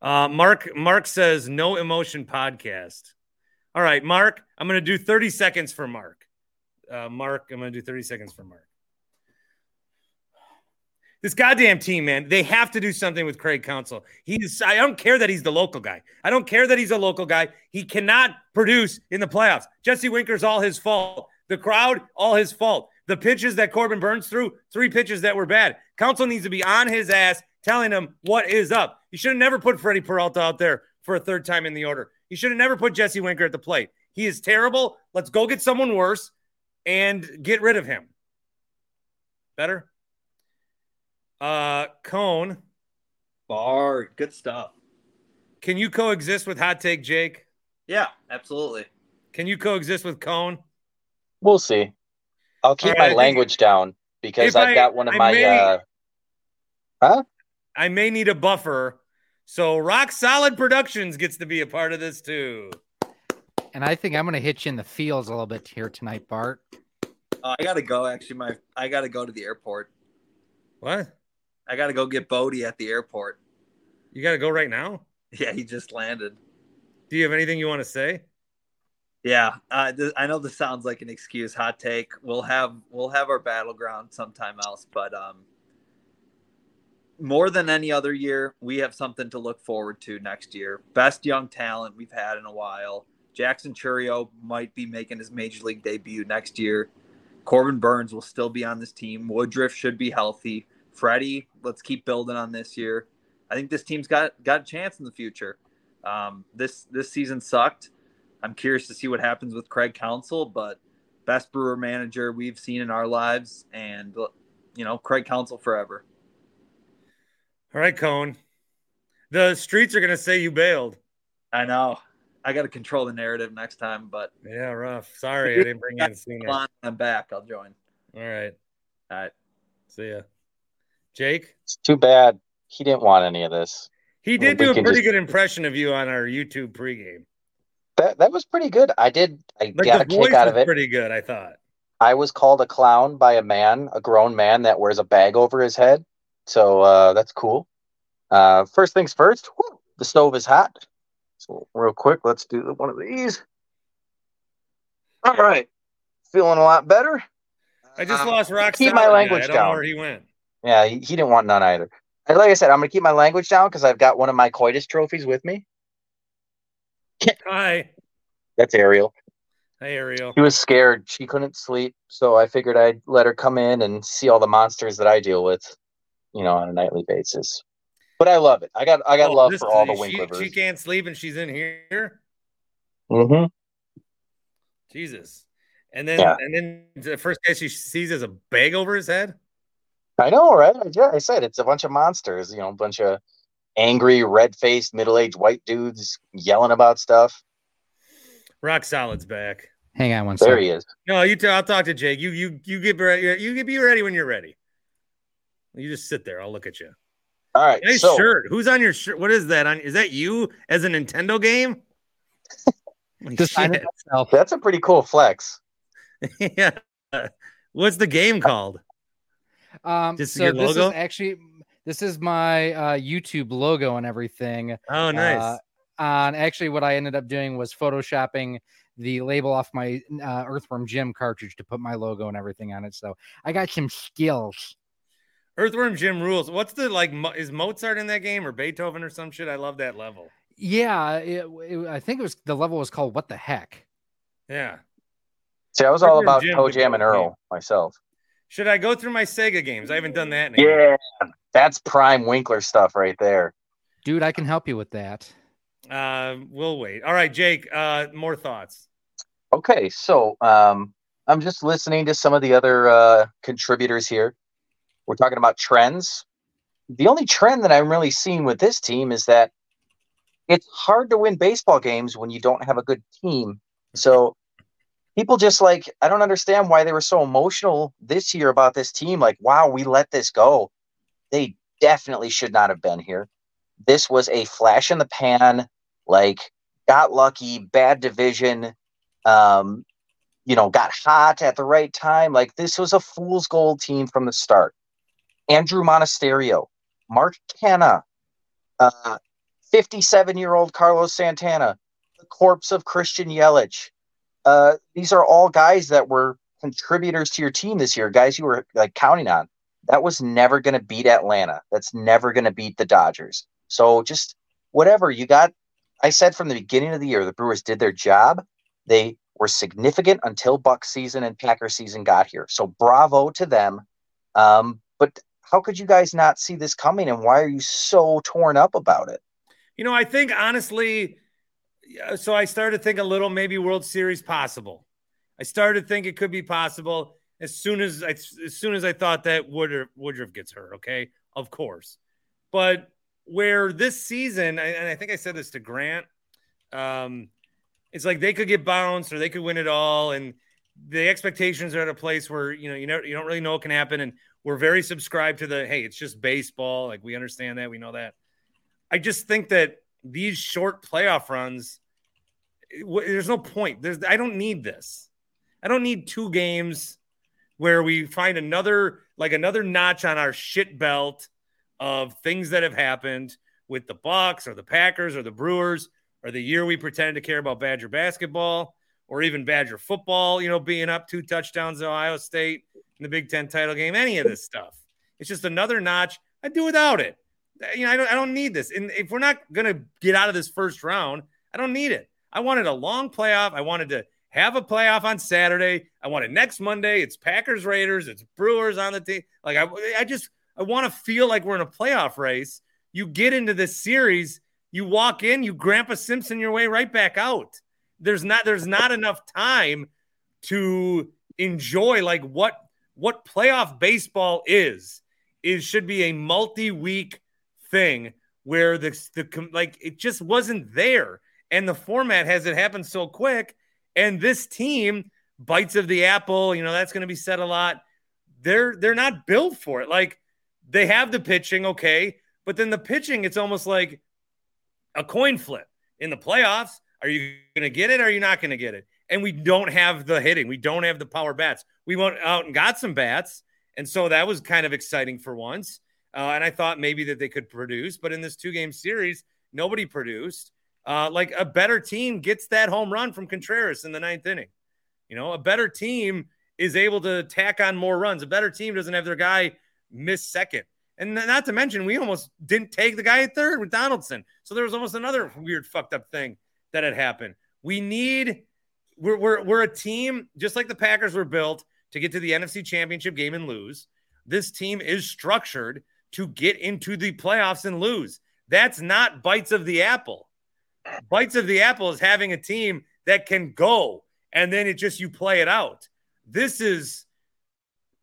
Speaker 2: Uh, Mark Mark says no emotion podcast. All right, Mark, I'm going to do 30 seconds for Mark. Uh, Mark, I'm going to do 30 seconds for Mark. This goddamn team, man, they have to do something with Craig Counsell. He's I don't care that he's the local guy. I don't care that he's a local guy. He cannot produce in the playoffs. Jesse Winker's all his fault. The crowd, all his fault. The pitches that Corbin Burnes threw, three pitches that were bad. Counsell needs to be on his ass telling him what is up. You should have never put Freddie Peralta out there for a third time in the order. You should have never put Jesse Winker at the plate. He is terrible. Let's go get someone worse and get rid of him. Better? Uh Cone,
Speaker 8: Bar, good stuff.
Speaker 2: can you coexist with Hot Take Jake?
Speaker 8: Yeah, absolutely.
Speaker 2: Can you coexist with Cone?
Speaker 9: We'll see. I'll keep
Speaker 2: All right, I
Speaker 9: my language down because I've
Speaker 2: I-
Speaker 9: got one of
Speaker 2: I
Speaker 9: my.
Speaker 2: may-
Speaker 9: uh, huh?
Speaker 2: I may need a buffer. So Rock Solid Productions gets to be a part of this too.
Speaker 10: And I think I'm going to hit you in the feels a little bit here tonight, Bart.
Speaker 8: Uh, I gotta go. Actually, my I gotta go to the airport.
Speaker 2: What?
Speaker 8: I gotta go get Bodie at the airport.
Speaker 2: You got to go right now?
Speaker 8: Yeah, he just landed.
Speaker 2: Do you have anything you want to say?
Speaker 8: Yeah, uh, th- I know this sounds like an excuse. Hot take. We'll have we'll have our battleground sometime else, but um, more than any other year, we have something to look forward to next year. Best young talent we've had in a while. Jackson Chourio might be making his major league debut next year. Corbin Burnes will still be on this team. Woodruff should be healthy. Freddie, let's keep building on this year. I think this team's got got a chance in the future. Um, this this season sucked. I'm curious to see what happens with Craig Counsell, but best brewer manager we've seen in our lives, and you know, Craig Counsell forever.
Speaker 2: All right, Cone. The streets are gonna say you bailed.
Speaker 8: I know. I got to control the narrative next time, but
Speaker 2: Yeah, rough. Sorry, I didn't bring you in sooner.
Speaker 8: I'm back. I'll join.
Speaker 2: All right.
Speaker 8: All right.
Speaker 2: See ya. Jake?
Speaker 9: It's too bad he didn't want any of this.
Speaker 2: He did
Speaker 9: We
Speaker 2: do a pretty
Speaker 9: just-
Speaker 2: good impression of you on our YouTube pregame.
Speaker 9: That that was pretty good. I did. I
Speaker 2: Like
Speaker 9: got a
Speaker 2: the voice
Speaker 9: kick out
Speaker 2: was
Speaker 9: of it.
Speaker 2: pretty good, I thought.
Speaker 9: I was called a clown by a man, a grown man that wears a bag over his head. So uh, that's cool. Uh, first things first, whew, the stove is hot. So real quick, let's do one of these. All right, feeling a lot better.
Speaker 2: I just
Speaker 9: Uh,
Speaker 2: lost Rock
Speaker 9: keep my language
Speaker 2: I don't know
Speaker 9: down.
Speaker 2: where he went.
Speaker 9: Yeah, he, he didn't want none either. And like I said, I'm gonna keep my language down because I've got one of my coitus trophies with me.
Speaker 2: Hi.
Speaker 9: That's Ariel.
Speaker 2: Hey, Ariel.
Speaker 9: She was scared. She couldn't sleep, so I figured I'd let her come in and see all the monsters that I deal with, you know, on a nightly basis. But I love it. I got I got
Speaker 2: Oh,
Speaker 9: love
Speaker 2: this-
Speaker 9: for all the
Speaker 2: she,
Speaker 9: Winklivers.
Speaker 2: she can't sleep and she's in here.
Speaker 9: Mm-hmm.
Speaker 2: Jesus. And then
Speaker 9: Yeah.
Speaker 2: and then the first guy she sees is a bag over his head.
Speaker 9: I know, right? Yeah, I said it's a bunch of monsters. You know, a bunch of angry, red-faced, middle-aged white dudes yelling about stuff.
Speaker 2: Rock Solid's back.
Speaker 10: Hang on one
Speaker 9: There
Speaker 10: second.
Speaker 9: he is.
Speaker 2: No, you. T- I'll talk to Jake. You you you get ready. You get be ready when you're ready. You just sit there. I'll look at you.
Speaker 9: All right,
Speaker 2: Nice
Speaker 9: so
Speaker 2: shirt. Who's on your shirt? What is that? On is that you as a Nintendo game? Holy
Speaker 10: Design it
Speaker 2: shit.
Speaker 10: myself.
Speaker 9: that's a pretty cool flex.
Speaker 2: yeah. What's the game called?
Speaker 10: Um,
Speaker 2: Just
Speaker 10: so
Speaker 2: your
Speaker 10: this
Speaker 2: logo?
Speaker 10: is actually this is my uh, YouTube logo and everything.
Speaker 2: Oh, nice.
Speaker 10: Uh, on actually, what I ended up doing was photoshopping the label off my uh, Earthworm Jim cartridge to put my logo and everything on it. So I got some skills.
Speaker 2: Earthworm Jim rules. What's the like? Is Mozart in that game or Beethoven or some shit? I love that level.
Speaker 10: Yeah, it, it- I think it was the level was called "What the heck."
Speaker 2: Yeah.
Speaker 9: See, I was all about
Speaker 2: Jim
Speaker 9: Toe Jam and
Speaker 2: with me.
Speaker 9: Earl myself.
Speaker 2: Should I go through my Sega games? I haven't done that. In a year.
Speaker 9: Yeah, that's prime Winkler stuff right there.
Speaker 10: Dude, I can help you with that.
Speaker 2: Uh, we'll wait. All right, Jake. Uh, more thoughts.
Speaker 9: Okay, so um, I'm just listening to some of the other uh, contributors here. We're talking about trends. The only trend that I'm really seeing with this team is that it's hard to win baseball games when you don't have a good team. So people just like, I don't understand why they were so emotional this year about this team. Like, wow, we let this go. They definitely should not have been here. This was a flash in the pan, like, got lucky, bad division um, you know, got hot at the right time. Like this was a fool's gold team from the start. Andruw Monasterio, Mark Canha, uh, 57-year-old Carlos Santana, the corpse of Christian Yelich. Uh, these are all guys that were contributors to your team this year, guys you were like counting on. That was never going to beat Atlanta. That's never going to beat the Dodgers. So just whatever you got. I said from the beginning of the year, the Brewers did their job. They were significant until Buck season and Packer season got here. So bravo to them. Um, but how could you guys not see this coming? And why are you so torn up about it?
Speaker 2: You know, I think honestly, so I started to think a little maybe World Series possible. I started to think it could be possible as soon as I, as soon as I thought that Woodruff, Woodruff gets hurt. Okay, of course, but where this season, and I think I said this to Grant, um, it's like they could get bounced or they could win it all, and the expectations are at a place where you know you know you don't really know what can happen, and we're very subscribed to the hey, it's just baseball. Like we understand that, we know that. I just think that these short playoff runs, w- there's no point. There's I don't need this. I don't need two games where we find another like another notch on our shit belt of things that have happened with the Bucks or the Packers or the Brewers or the year we pretended to care about Badger basketball or even Badger football, you know, being up two touchdowns to Ohio State in the Big Ten title game, any of this stuff. It's just another notch. I do without it. Uh, you know, I don't I don't need this. And if we're not gonna get out of this first round, I don't need it. I wanted a long playoff. I wanted to have a playoff on Saturday. I wanted next Monday. It's Packers Raiders. It's Brewers on the team. Like I, I just I want to feel like we're in a playoff race. You get into this series, you walk in, you Grandpa Simpson your way right back out. there's not there's not enough time to enjoy like what what playoff baseball is is should be a multi-week thing where the the like it just wasn't there. And the format has it happened so quick. And this team bites of the apple you know that's going to be said a lot. They're they're not built for it. Like they have the pitching okay. But then the pitching it's almost like a coin flip. In the playoffs are you going to get it or are you not going to get it and we don't have the hitting we don't have the power bats we went out and got some bats and so that was kind of exciting for once uh, and i thought maybe that they could produce but in this two game series nobody produced uh, like a better team gets that home run from Contreras in the ninth inning. You know, a better team is able to tack on more runs. A better team doesn't have their guy miss second. And not to mention, we almost didn't take the guy at third with Donaldson. So there was almost another weird, fucked up thing that had happened. We need, we're, we're, we're a team, just like the Packers were built to get to the NFC championship game and lose. This team is structured to get into the playoffs and lose. That's not bites of the apple bites of the apple is having a team that can go and then it just you play it out. This is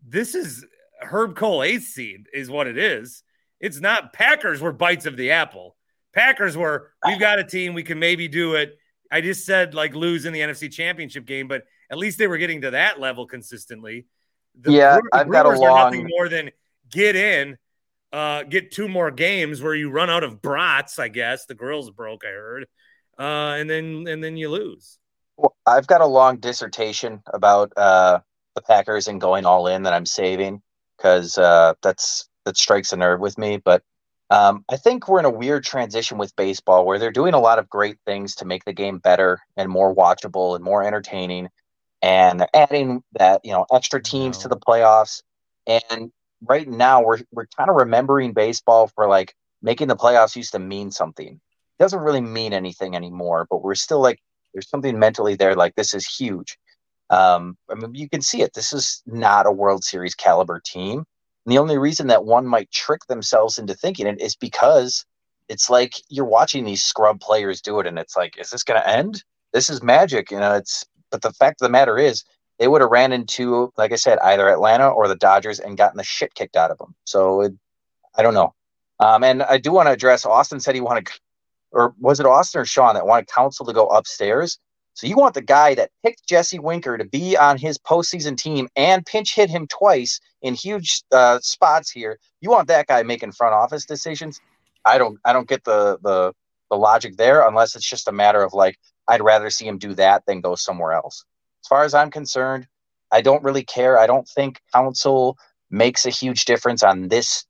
Speaker 2: this is Herb Kohl eighth seed is what it is. It's not Packers were bites of the apple. Packers were we've got a team we can maybe do it. I just said like lose in the NFC Championship game, but at least they were getting to that level consistently.
Speaker 9: The yeah, I've got a long...
Speaker 2: nothing more than get in uh, get two more games where you run out of brats. I guess the grill's broke. I heard, uh, and then and then you lose.
Speaker 9: Well, I've got a long dissertation about uh, the Packers and going all in that I'm saving because uh, that's that strikes a nerve with me. But um, I think we're in a weird transition with baseball where they're doing a lot of great things to make the game better and more watchable and more entertaining, and they're adding that you know extra teams no. to the playoffs. And right now we're we're kind of remembering baseball for like making the playoffs used to mean something. It doesn't really mean anything anymore, but we're still like there's something mentally there like this is huge. Um, I mean, you can see it. This is not a World Series caliber team. And the only reason that one might trick themselves into thinking it is because it's like you're watching these scrub players do it, and it's like, is this going to end? This is magic, you know. It's but the fact of the matter is, they would have ran into, like I said, either Atlanta or the Dodgers and gotten the shit kicked out of them. So it, I don't know. Um, and I do want to address Austin said he wanted, or was it Austin or Sean that wanted Counsell to go upstairs? So you want the guy that picked Jesse Winker to be on his postseason team and pinch hit him twice in huge uh, spots here. You want that guy making front office decisions? I don't. I don't get the the the logic there unless it's just a matter of like I'd rather see him do that than go somewhere else as far as I'm concerned, I don't really care. I don't think Counsell makes a huge difference on this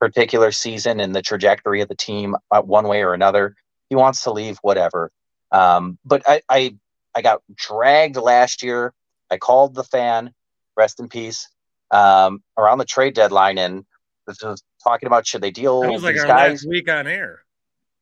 Speaker 9: particular season and the trajectory of the team uh, one way or another. He wants to leave, whatever. Um, but I, I, I got dragged last year. I called the fan, rest in peace, um, around the trade deadline, and this was talking about should they deal.
Speaker 2: That was like
Speaker 9: these
Speaker 2: our
Speaker 9: guys.
Speaker 2: last week on air.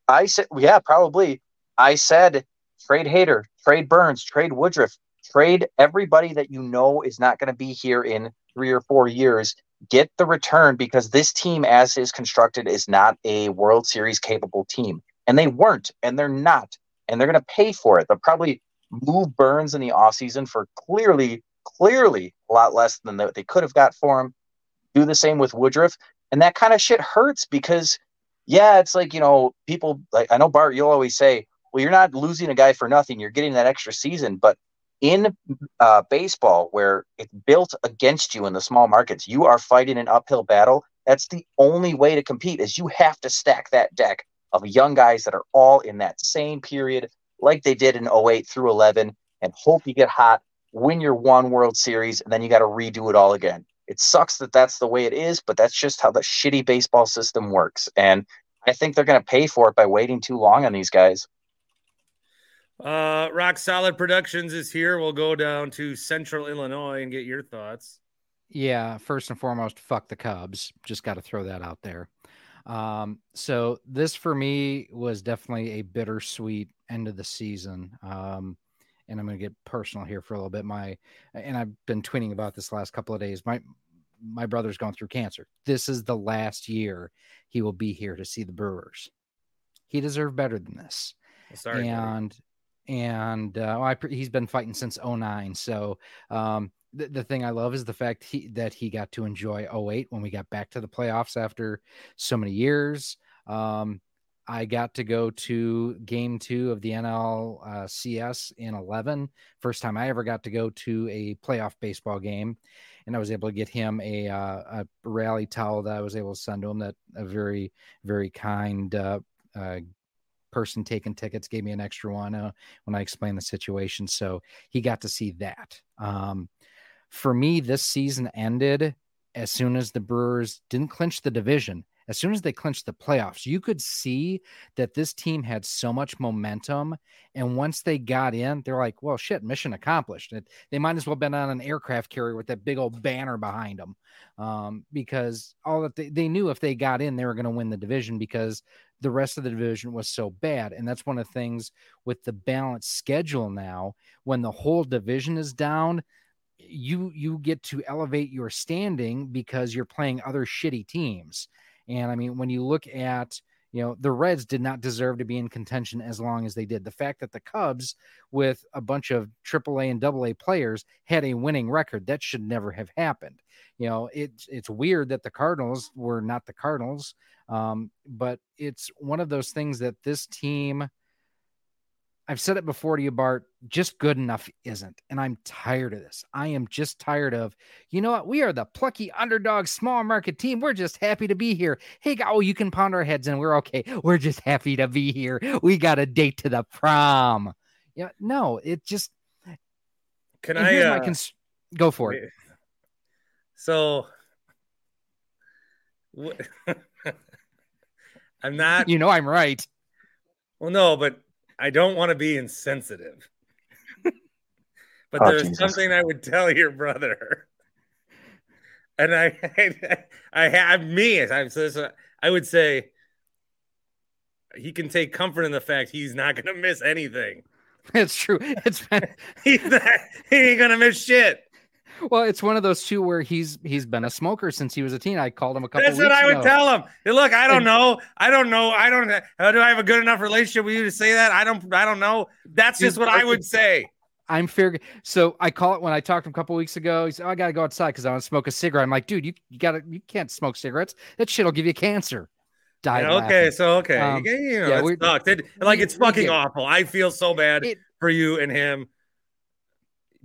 Speaker 9: I said, yeah, probably. I said trade Hader, trade Burnes, trade Woodruff, trade everybody that you know is not going to be here in three or four years. Get the return because this team, as is constructed, is not a World Series capable team. And they weren't, and they're not. And they're going to pay for it. They'll probably move Burnes in the offseason for clearly, clearly a lot less than what they could have got for him. Do the same with Woodruff. And that kind of shit hurts because, yeah, it's like, you know, people like, I know Bart, you'll always say, well, you're not losing a guy for nothing. You're getting that extra season. But in uh, baseball where it's built against you in the small markets you are fighting an uphill battle that's the only way to compete is you have to stack that deck of young guys that are all in that same period like they did in 08 through 11 and hope you get hot win your one world series and then you got to redo it all again it sucks that that's the way it is but that's just how the shitty baseball system works and i think they're going to pay for it by waiting too long on these guys
Speaker 2: uh, Rock Solid Productions is here. We'll go down to Central Illinois and get your thoughts.
Speaker 10: Yeah, first and foremost, fuck the Cubs. Just got to throw that out there. Um, so this for me was definitely a bittersweet end of the season. Um, and I'm going to get personal here for a little bit. My and I've been tweeting about this last couple of days. My my brother's gone through cancer. This is the last year he will be here to see the Brewers. He deserved better than this.
Speaker 2: Sorry,
Speaker 10: and and uh, well, I, he's been fighting since 09. So um, the, the thing I love is the fact he, that he got to enjoy 08 when we got back to the playoffs after so many years. Um, I got to go to game two of the NL uh, in 11. First time I ever got to go to a playoff baseball game. And I was able to get him a, uh, a rally towel that I was able to send to him that a very, very kind uh, uh person taking tickets gave me an extra one uh, when I explained the situation. So he got to see that. Um, for me, this season ended as soon as the Brewers didn't clinch the division. As soon as they clinched the playoffs, you could see that this team had so much momentum. And once they got in, they're like, well, shit, mission accomplished. It, they might as well have been on an aircraft carrier with that big old banner behind them um, because all that they, they knew if they got in, they were going to win the division because the rest of the division was so bad. And that's one of the things with the balanced schedule now, when the whole division is down, you you get to elevate your standing because you're playing other shitty teams. And I mean, when you look at you know the Reds did not deserve to be in contention as long as they did. The fact that the Cubs, with a bunch of AAA and AA players, had a winning record that should never have happened. You know, it's it's weird that the Cardinals were not the Cardinals, um, but it's one of those things that this team. I've said it before to you, Bart, just good enough isn't. And I'm tired of this. I am just tired of, you know what? We are the plucky underdog small market team. We're just happy to be here. Hey, oh, you can pound our heads and we're okay. We're just happy to be here. We got a date to the prom. Yeah, no, it just.
Speaker 2: Can I uh,
Speaker 10: cons- go for it?
Speaker 2: So, I'm not.
Speaker 10: You know, I'm right.
Speaker 2: Well, no, but I don't want to be insensitive. but
Speaker 9: Oh,
Speaker 2: there's
Speaker 9: Jesus.
Speaker 2: something I would tell your brother. And I, I, I have me. I'm so, so- I would say he can take comfort in the fact he's not going to miss anything.
Speaker 10: It's true. It's
Speaker 2: He's not, he ain't going to miss shit.
Speaker 10: Well, it's one of those two where he's he's been a smoker since he was a teen. I called him a couple.
Speaker 2: That's what I would
Speaker 10: ago.
Speaker 2: tell him. Hey, look, I don't know. I don't know. I don't. How do I have a good enough relationship with you to say that? I don't. I don't know. That's just what I would say.
Speaker 10: I'm fair. So I call it when I talked to him a couple weeks ago. He said, oh, "I got to go outside because I want to smoke a cigarette." I'm like, "Dude, you, you got to you can't smoke cigarettes. That shit'll give you cancer." Died.
Speaker 2: Yeah, okay,
Speaker 10: laughing.
Speaker 2: so okay,
Speaker 10: Um,
Speaker 2: you, know,
Speaker 10: yeah,
Speaker 2: it
Speaker 10: we-
Speaker 2: sucked. It- like it's fucking awful. I feel so bad
Speaker 10: It-
Speaker 2: for you and him,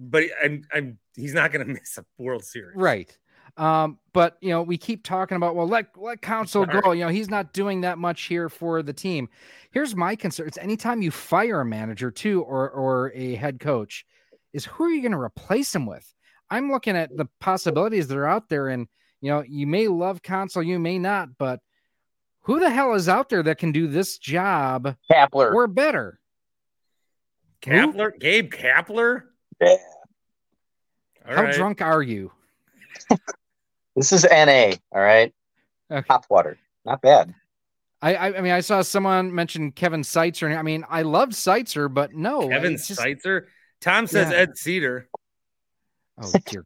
Speaker 2: but I'm, I'm he's not gonna miss a World Series,
Speaker 10: Right. Um, but you know, we keep talking about well, let let Counsell
Speaker 2: Sorry.
Speaker 10: go. You know, he's not doing that much here for the team. Here's my concern: it's anytime you fire a manager too, or or a head coach, is who are you going to replace him with? I'm looking at the possibilities that are out there, and you know, you may love Counsell, you may not, but who the hell is out there that can do this job
Speaker 9: Kapler.
Speaker 10: or better? Who?
Speaker 2: Kapler, Gabe Kapler.
Speaker 9: Yeah.
Speaker 2: All
Speaker 10: How
Speaker 2: right.
Speaker 10: drunk are you?
Speaker 9: This is NA. All right.
Speaker 10: Okay.
Speaker 9: Top water. Not bad.
Speaker 10: I, I I mean, I saw someone mention Kevin Seitzer. and I mean, I love Seitzer, but no,
Speaker 2: Kevin
Speaker 10: it's just-
Speaker 2: Seitzer. Tom says
Speaker 10: Yeah.
Speaker 2: Ed Sedar.
Speaker 10: Oh dear.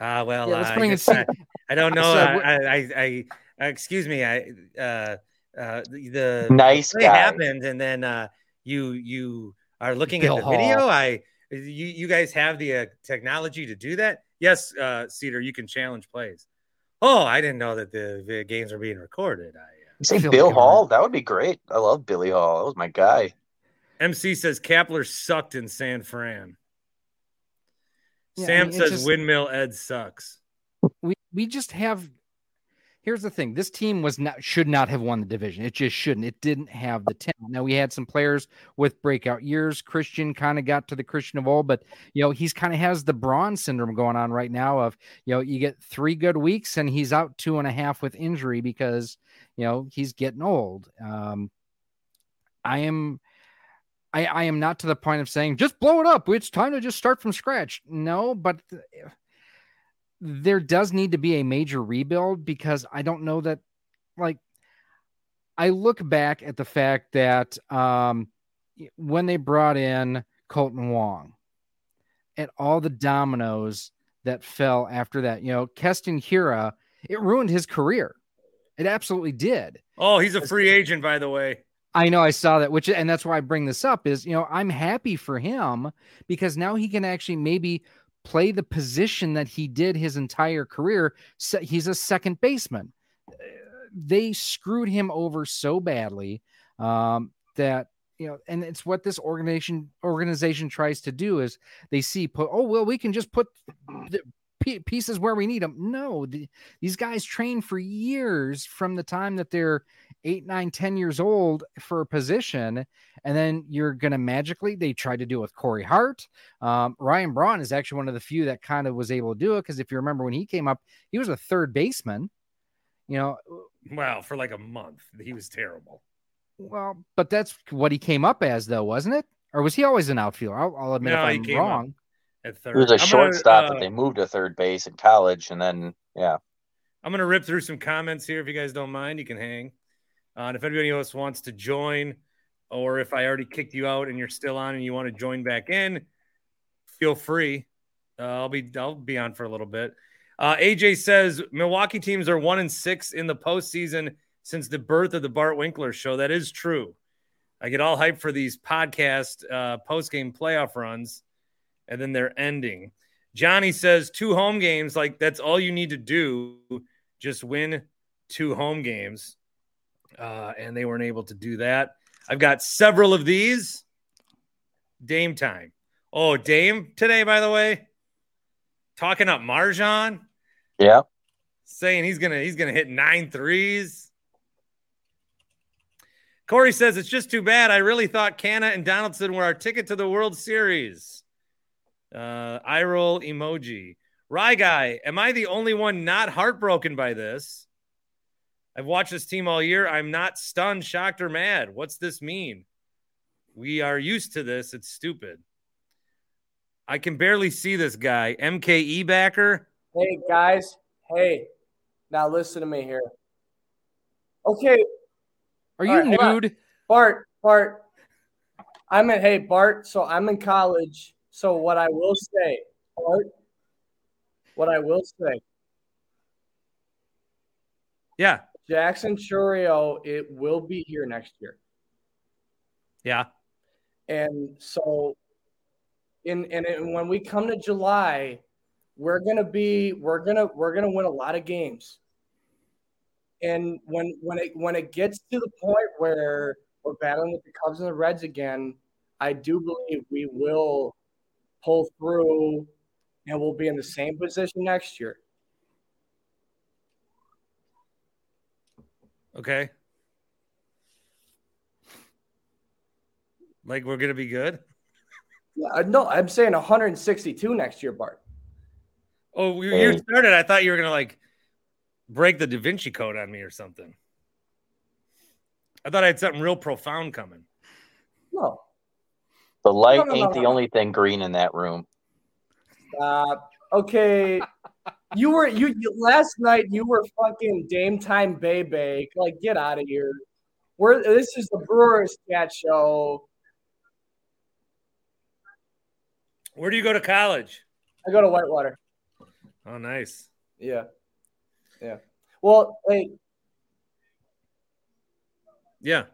Speaker 2: Ah, well,
Speaker 10: Yeah, let's
Speaker 2: I,
Speaker 10: bring
Speaker 2: guess
Speaker 10: in
Speaker 2: I, I don't know.
Speaker 10: So
Speaker 2: I, I, I, I, uh, excuse me. I, uh, uh, the, the
Speaker 9: Nice
Speaker 2: play
Speaker 9: guy.
Speaker 2: happened, and then uh, you, you are looking
Speaker 10: Bill
Speaker 2: at the video. I, you, you guys have the uh, technology to do that. Yes, uh, Sedar, you can challenge plays. Oh, I didn't know that the, the games are being recorded. I, uh,
Speaker 9: You say
Speaker 10: feel
Speaker 9: Bill
Speaker 10: like you're
Speaker 9: Hall? That would be great. I love Billy Hall. That was my guy.
Speaker 2: MC says Kapler sucked in San Fran.
Speaker 10: Yeah, I
Speaker 2: Sam
Speaker 10: mean,
Speaker 2: says
Speaker 10: just-
Speaker 2: Windmill Ed sucks.
Speaker 10: we we just have here's the thing this team was not should not have won the division. It just shouldn't. It didn't have the talent. Now we had some players with breakout years. Christian kind of got to the christian of old but you know he's kind of has the braun syndrome going on right now of you know you get three good weeks and he's out two and a half with injury because you know he's getting old. Um i am I, I am not to the point of saying just blow it up. It's time to just start from scratch. No, but th- there does need to be a major rebuild because I don't know that like I look back at the fact that um when they brought in Kolten Wong at all the dominoes that fell after that, you know, Keston Hiura, it ruined his career. It absolutely did.
Speaker 2: Oh, he's a free agent, by the way.
Speaker 10: I know I saw that, which and that's why I bring this up is you know I'm happy for him because now he can actually maybe play the position that he did his entire career. So he's a second baseman. They screwed him over so badly um, that you know, and it's what this organization organization tries to do is they see put oh well we can just put pieces where we need them. No, the, these guys train for years from the time that they're eight, nine, ten years old for a position, and then you're gonna magically. They tried to do it with Corey Hart. Um, Ryan Braun is actually one of the few that kind of was able to do it because if you remember when he came up, he was a third baseman. You know,
Speaker 2: well, for like a month, he was terrible.
Speaker 10: Well, but that's what he came up as, though, wasn't it? Or was he always an outfielder? I'll, I'll admit no, if I'm wrong.
Speaker 9: At third. He was a I'm shortstop gonna, uh, that they moved to third base in college, and then yeah.
Speaker 2: I'm gonna rip through some comments here if you guys don't mind. You can hang. Uh, and if anybody else wants to join, or if I already kicked you out and you're still on and you want to join back in, feel free. Uh, I'll be I'll be on for a little bit. Uh, AJ says Milwaukee teams are one and six in the postseason since the birth of the Bart Winkler show. That is true. I get all hyped for these podcast uh, post game playoff runs, and then they're ending. Johnny says two home games, like that's all you need to do. Just win two home games. Uh, and they weren't able to do that. I've got several of these. Dame time. Oh, Dame today, by the way, talking up Marjan.
Speaker 9: Yeah.
Speaker 2: Saying he's gonna he's gonna hit nine threes. Corey says it's just too bad. I really thought Canha and Donaldson were our ticket to the World Series. Uh, eye roll emoji. Rye guy, am I the only one not heartbroken by this? I've watched this team all year. I'm not stunned, shocked, or mad. What's this mean? We are used to this. It's stupid. I can barely see this guy. MKE backer.
Speaker 11: Hey guys. Hey. Now listen to me here. Okay,
Speaker 10: are you right, nude?
Speaker 11: Bart, Bart. I'm in, hey, Bart. So I'm in college. So what I will say, Bart, what I will say.
Speaker 2: Yeah.
Speaker 11: Jackson Chourio, it will be here next year.
Speaker 2: Yeah.
Speaker 11: And so in and, and when we come to July, we're gonna be we're gonna we're gonna win a lot of games. And when when it when it gets to the point where we're battling with the Cubs and the Reds again, I do believe we will pull through and we'll be in the same position next year.
Speaker 2: Okay. Like we're gonna be good.
Speaker 11: Yeah, no, I'm saying 162 next year, Bart.
Speaker 2: Oh, you started. I thought you were gonna like break the Da Vinci Code on me or something. I thought I had something real profound coming.
Speaker 11: No.
Speaker 9: The light no, no, ain't no, the only thing green in that room.
Speaker 11: Uh, okay. you were you, you last night you were fucking Dame Time Baby. Like get out of here. We're this is the Brewers Cat Show.
Speaker 2: Where do you go to college?
Speaker 11: I go to Whitewater.
Speaker 2: Oh, nice.
Speaker 11: Yeah. Yeah. Well, hey.
Speaker 2: Yeah.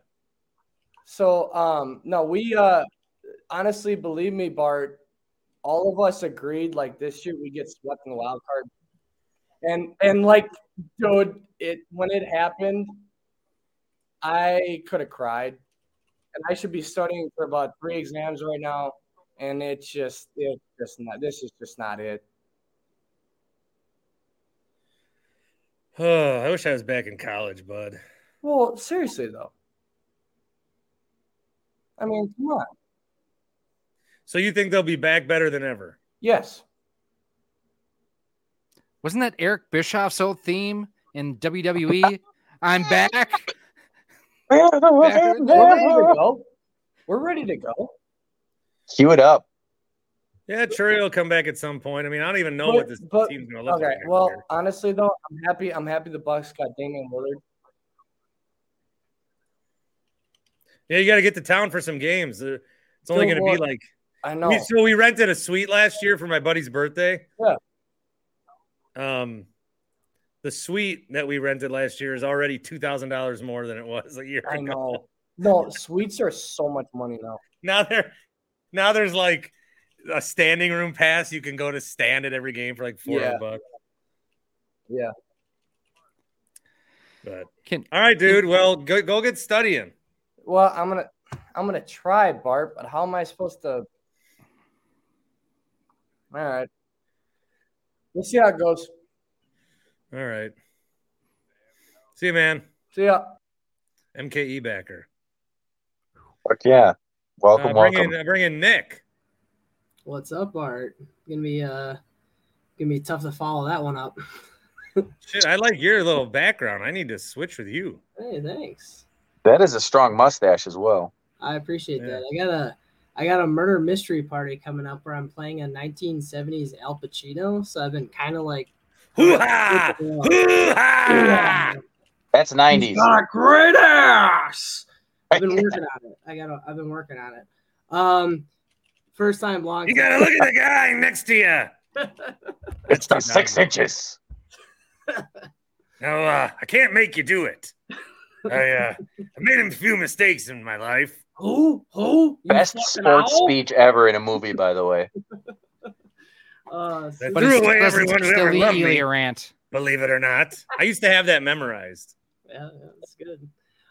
Speaker 11: So, um, no, we uh, honestly, believe me, Bart, all of us agreed like this year we get swept in the wild card, and and like, dude, it when it happened, I could have cried, and I should be studying for about three exams right now, and it's just it's just not. This is just not it.
Speaker 2: Oh, I wish I was back in college, bud.
Speaker 11: Well, seriously though. I mean, come on.
Speaker 2: So you think they'll be back better than ever?
Speaker 11: Yes.
Speaker 10: Wasn't that Eric Bischoff's old theme in WWE? I'm back.
Speaker 11: We're ready to go. We're ready to go.
Speaker 9: Cue it up.
Speaker 2: Yeah, Chourio will come back at some point. I mean, I don't even know but, what this but, team's going to look okay, like.
Speaker 11: Okay, well, here. honestly though, I'm happy. I'm happy the Bucks got Damian Lillard.
Speaker 2: Yeah, you got to get to town for some games. Uh, it's only going to be like
Speaker 11: I know.
Speaker 2: so we rented a suite last year for my buddy's birthday.
Speaker 11: Yeah.
Speaker 2: Um, the suite that we rented last year is already two thousand dollars more than it was a year ago.
Speaker 11: I
Speaker 2: ago.
Speaker 11: know. No, suites are so much money now.
Speaker 2: Now there, now there's like a standing room pass. You can go to stand at every game for like four
Speaker 11: Yeah.
Speaker 2: bucks.
Speaker 11: Yeah.
Speaker 2: But
Speaker 10: Can
Speaker 2: all right, dude. Well, go go get studying.
Speaker 11: Well, I'm gonna I'm gonna try, Bart, but how am I supposed to? All right. We'll see how it goes.
Speaker 2: All right. See you, man.
Speaker 11: See ya.
Speaker 2: MKE backer.
Speaker 9: Fuck yeah. Welcome,
Speaker 2: Uh, bring
Speaker 9: welcome.
Speaker 2: in, uh, bring in Nick.
Speaker 12: What's up, Art? Gonna be uh gonna be tough to follow that one up.
Speaker 2: Shit, I like your little background. I need to switch with you.
Speaker 12: Hey, thanks.
Speaker 9: That is a strong mustache as well.
Speaker 12: I appreciate
Speaker 2: Yeah.
Speaker 12: that. I got a I got a murder mystery party coming up where I'm playing a 1970s Al Pacino. So I've been kind of like
Speaker 2: Hoo-ha! Hoo-ha!
Speaker 9: That's 90s.
Speaker 12: got a great ass. I've been working on it. I got. to I've been working on it. Um, first time long.
Speaker 2: You gotta look at the guy next to you.
Speaker 9: It's the six inches.
Speaker 2: No, uh, I can't make you do it. I uh, I made a few mistakes in my life.
Speaker 12: Who? Who? You
Speaker 9: Best sports
Speaker 12: owl?
Speaker 9: speech ever in a movie, by the way.
Speaker 12: Uh,
Speaker 2: I
Speaker 10: But
Speaker 2: threw
Speaker 10: it
Speaker 2: away everyone who
Speaker 10: the
Speaker 2: ever loved me.
Speaker 10: rant.
Speaker 2: Believe it or not, I used to have that memorized.
Speaker 12: Yeah, yeah, that's good.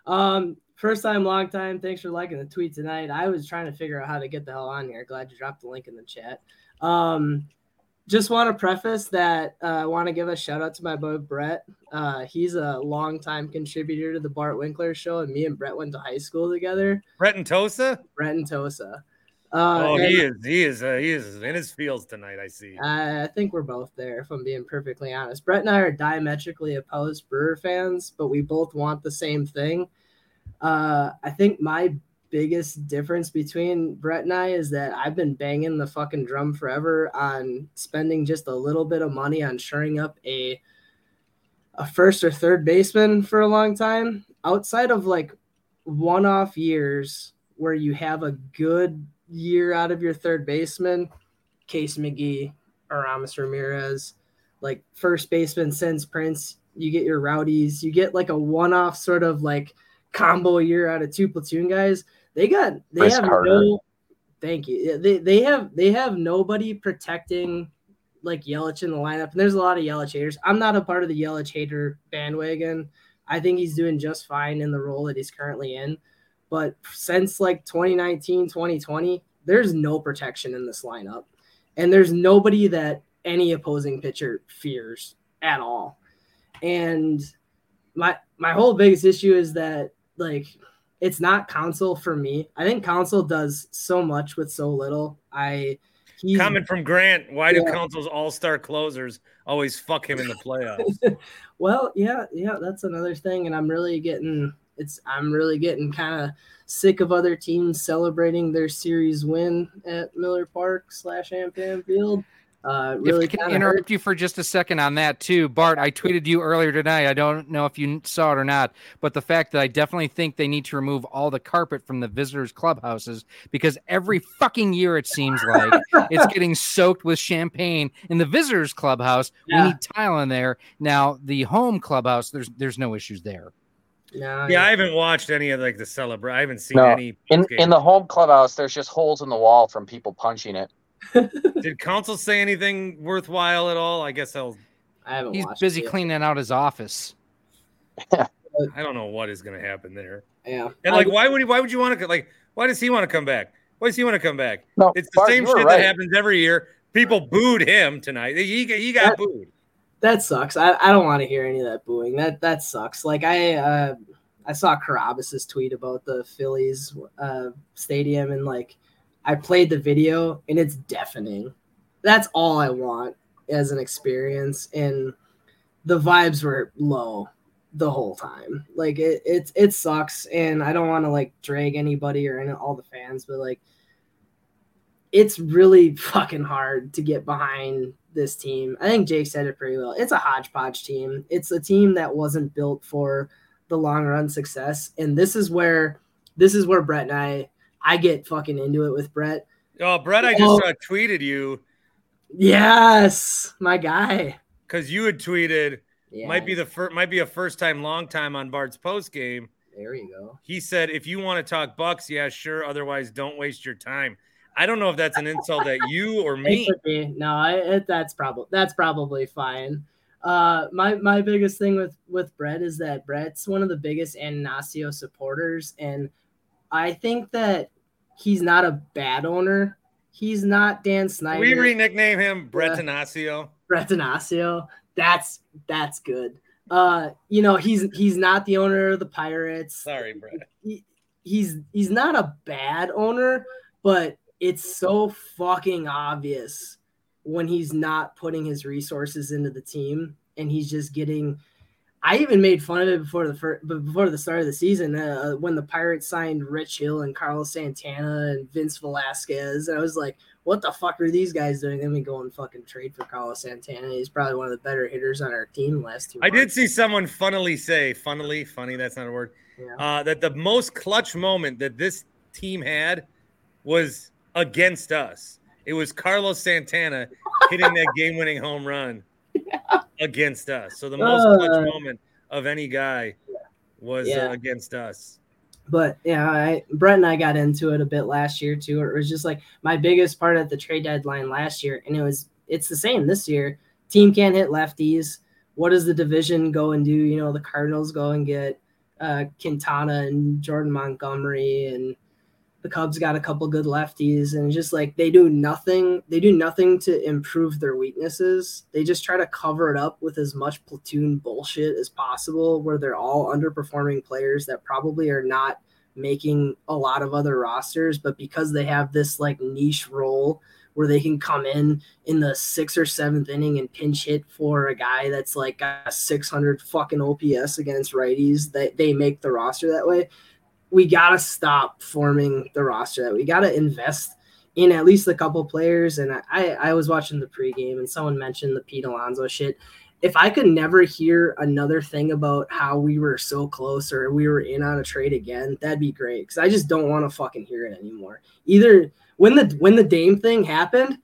Speaker 12: Um, first time, long time. Thanks for liking the tweet tonight. I was trying to figure out how to get the hell on here. Glad you dropped the link in the chat. Um, just want to preface that uh, I want to give a shout out to my boy Brett. Uh, he's a longtime contributor to the Bart Winkler show, and me and Brett went to high school together.
Speaker 2: Brett and Tosa.
Speaker 12: Brett and Tosa. Uh,
Speaker 2: oh,
Speaker 12: and-
Speaker 2: he is. He is. Uh, he is in his fields tonight. I see.
Speaker 12: I I think we're both there, if I'm being perfectly honest. Brett and I are diametrically opposed Brewer fans, but we both want the same thing. Uh, I think my biggest difference between Brett and I is that I've been banging the fucking drum forever on spending just a little bit of money on shoring up a a first or third baseman for a long time. Outside of like one-off years where you have a good year out of your third baseman, Casey McGehee, Aramis Ramirez, like first baseman since Prince, you get your rowdies, you get like a one-off sort of like combo year out of two platoon guys. They got they
Speaker 9: Chris
Speaker 12: have
Speaker 9: Carter.
Speaker 12: no thank you. They they have they have nobody protecting like Yelich in the lineup. And there's a lot of Yelich haters. I'm not a part of the Yelich hater bandwagon. I think he's doing just fine in the role that he's currently in. But since like 2019, 2020, there's no protection in this lineup. And there's nobody that any opposing pitcher fears at all. And my my whole biggest issue is that like it's not Counsell for me. I think Counsell does so much with so little. I he's
Speaker 2: Comment from Grant: Why do
Speaker 12: Yeah.
Speaker 2: Counsell's all-star closers always fuck him in the playoffs?
Speaker 12: well, yeah, yeah, that's another thing, and I'm really getting it's I'm really getting kind of sick of other teams celebrating their series win at Miller Park slash AmFam Field. Uh, really
Speaker 10: if I can interrupt
Speaker 12: hurt.
Speaker 10: you for just a second on that too, Bart. I tweeted you earlier tonight. I don't know if you saw it or not, but the fact that I definitely think they need to remove all the carpet from the visitors' clubhouses because every fucking year it seems like it's getting soaked with champagne in the visitors' clubhouse.
Speaker 12: Yeah.
Speaker 10: We need tile in there. Now the home clubhouse, there's there's no issues there.
Speaker 12: No,
Speaker 2: yeah, I haven't watched any of like the celebration. I haven't seen
Speaker 9: No,
Speaker 2: any.
Speaker 9: in in the home clubhouse, there's just holes in the wall from people punching it.
Speaker 2: Did Counsell say anything worthwhile at all? I guess I'll.
Speaker 12: I haven't
Speaker 10: He's busy
Speaker 12: it
Speaker 10: cleaning out his office.
Speaker 2: I don't know what is going to happen there.
Speaker 12: Yeah,
Speaker 2: And like, why would he? Why would you want to? Like, why does he want to come back? Why does he want to come back?
Speaker 9: No,
Speaker 2: It's the
Speaker 9: Bart,
Speaker 2: same shit
Speaker 9: right.
Speaker 2: that happens every year. People booed him tonight. He he got booed.
Speaker 12: that sucks. I, I don't want to hear any of that booing. That that sucks. Like I uh, I saw Carabas's tweet about the Phillies uh, stadium and like I played the video and it's deafening. That's all I want as an experience and the vibes were low the whole time. Like it it, it sucks and I don't want to like drag anybody or any, all the fans but like it's really fucking hard to get behind this team. I think Jake said it pretty well. It's a hodgepodge team. It's a team that wasn't built for the long run success. And this is where this is where Brett and I I get fucking into it with Brett.
Speaker 2: Oh, Brett, I just
Speaker 12: Oh.
Speaker 2: uh, tweeted you
Speaker 12: Yes, my guy.
Speaker 2: because you had tweeted
Speaker 12: Yeah.
Speaker 2: might be the first might be a first time long time on Bart's post game.
Speaker 12: There you go.
Speaker 2: He said, "If you want to talk Bucks, yeah, sure. Otherwise, don't waste your time." I don't know if that's an insult at you or me.
Speaker 12: No, I, it, that's probably that's probably fine. Uh, my my biggest thing with with Brett is that Brett's one of the biggest Attanasio supporters, and I think that he's not a bad owner. He's not Dan Snyder.
Speaker 2: We re-nickname him Brett
Speaker 12: Yeah.
Speaker 2: Tanasio.
Speaker 12: Brett Attanasio. That's that's good. Uh, you know, he's he's not the owner of the Pirates.
Speaker 2: Sorry, Brett.
Speaker 12: He, he's he's not a bad owner, but it's so fucking obvious when he's not putting his resources into the team and he's just getting I even made fun of it before the first, before the start of the season uh, when the Pirates signed Rich Hill and Carlos Santana and Vince Velasquez. And I was like, "What the fuck are these guys doing?" Then we go and fucking trade for Carlos Santana. He's probably one of the better hitters on our team last two.
Speaker 2: I did see someone funnily say, funnily, funny, that's not a word,
Speaker 12: Yeah.
Speaker 2: uh, that the most clutch moment that this team had was against us. It was Carlos Santana hitting that game winning home run against us. So the most
Speaker 12: Uh,
Speaker 2: clutch moment of any guy was
Speaker 12: Yeah.
Speaker 2: uh, against us.
Speaker 12: But yeah, I, Brett and I got into it a bit last year too. It was just like my biggest part at the trade deadline last year, and it was it's the same this year. Team can't hit lefties. What does the division go and do? You know, the Cardinals go and get uh, Quintana and Jordan Montgomery, and the Cubs got a couple good lefties, and just like they do nothing, they do nothing to improve their weaknesses. They just try to cover it up with as much platoon bullshit as possible, where they're all underperforming players that probably are not making a lot of other rosters, but because they have this like niche role where they can come in in the sixth or seventh inning and pinch hit for a guy that's like a 600 fucking OPS against righties, that they make the roster that way we gotta stop forming the roster that we gotta invest in at least a couple players. And I, I was watching the pregame and someone mentioned the Pete Alonso shit. If I could never hear another thing about how we were so close or we were in on a trade again, that'd be great. Cause I just don't want to fucking hear it anymore. Either when the when the Dame thing happened,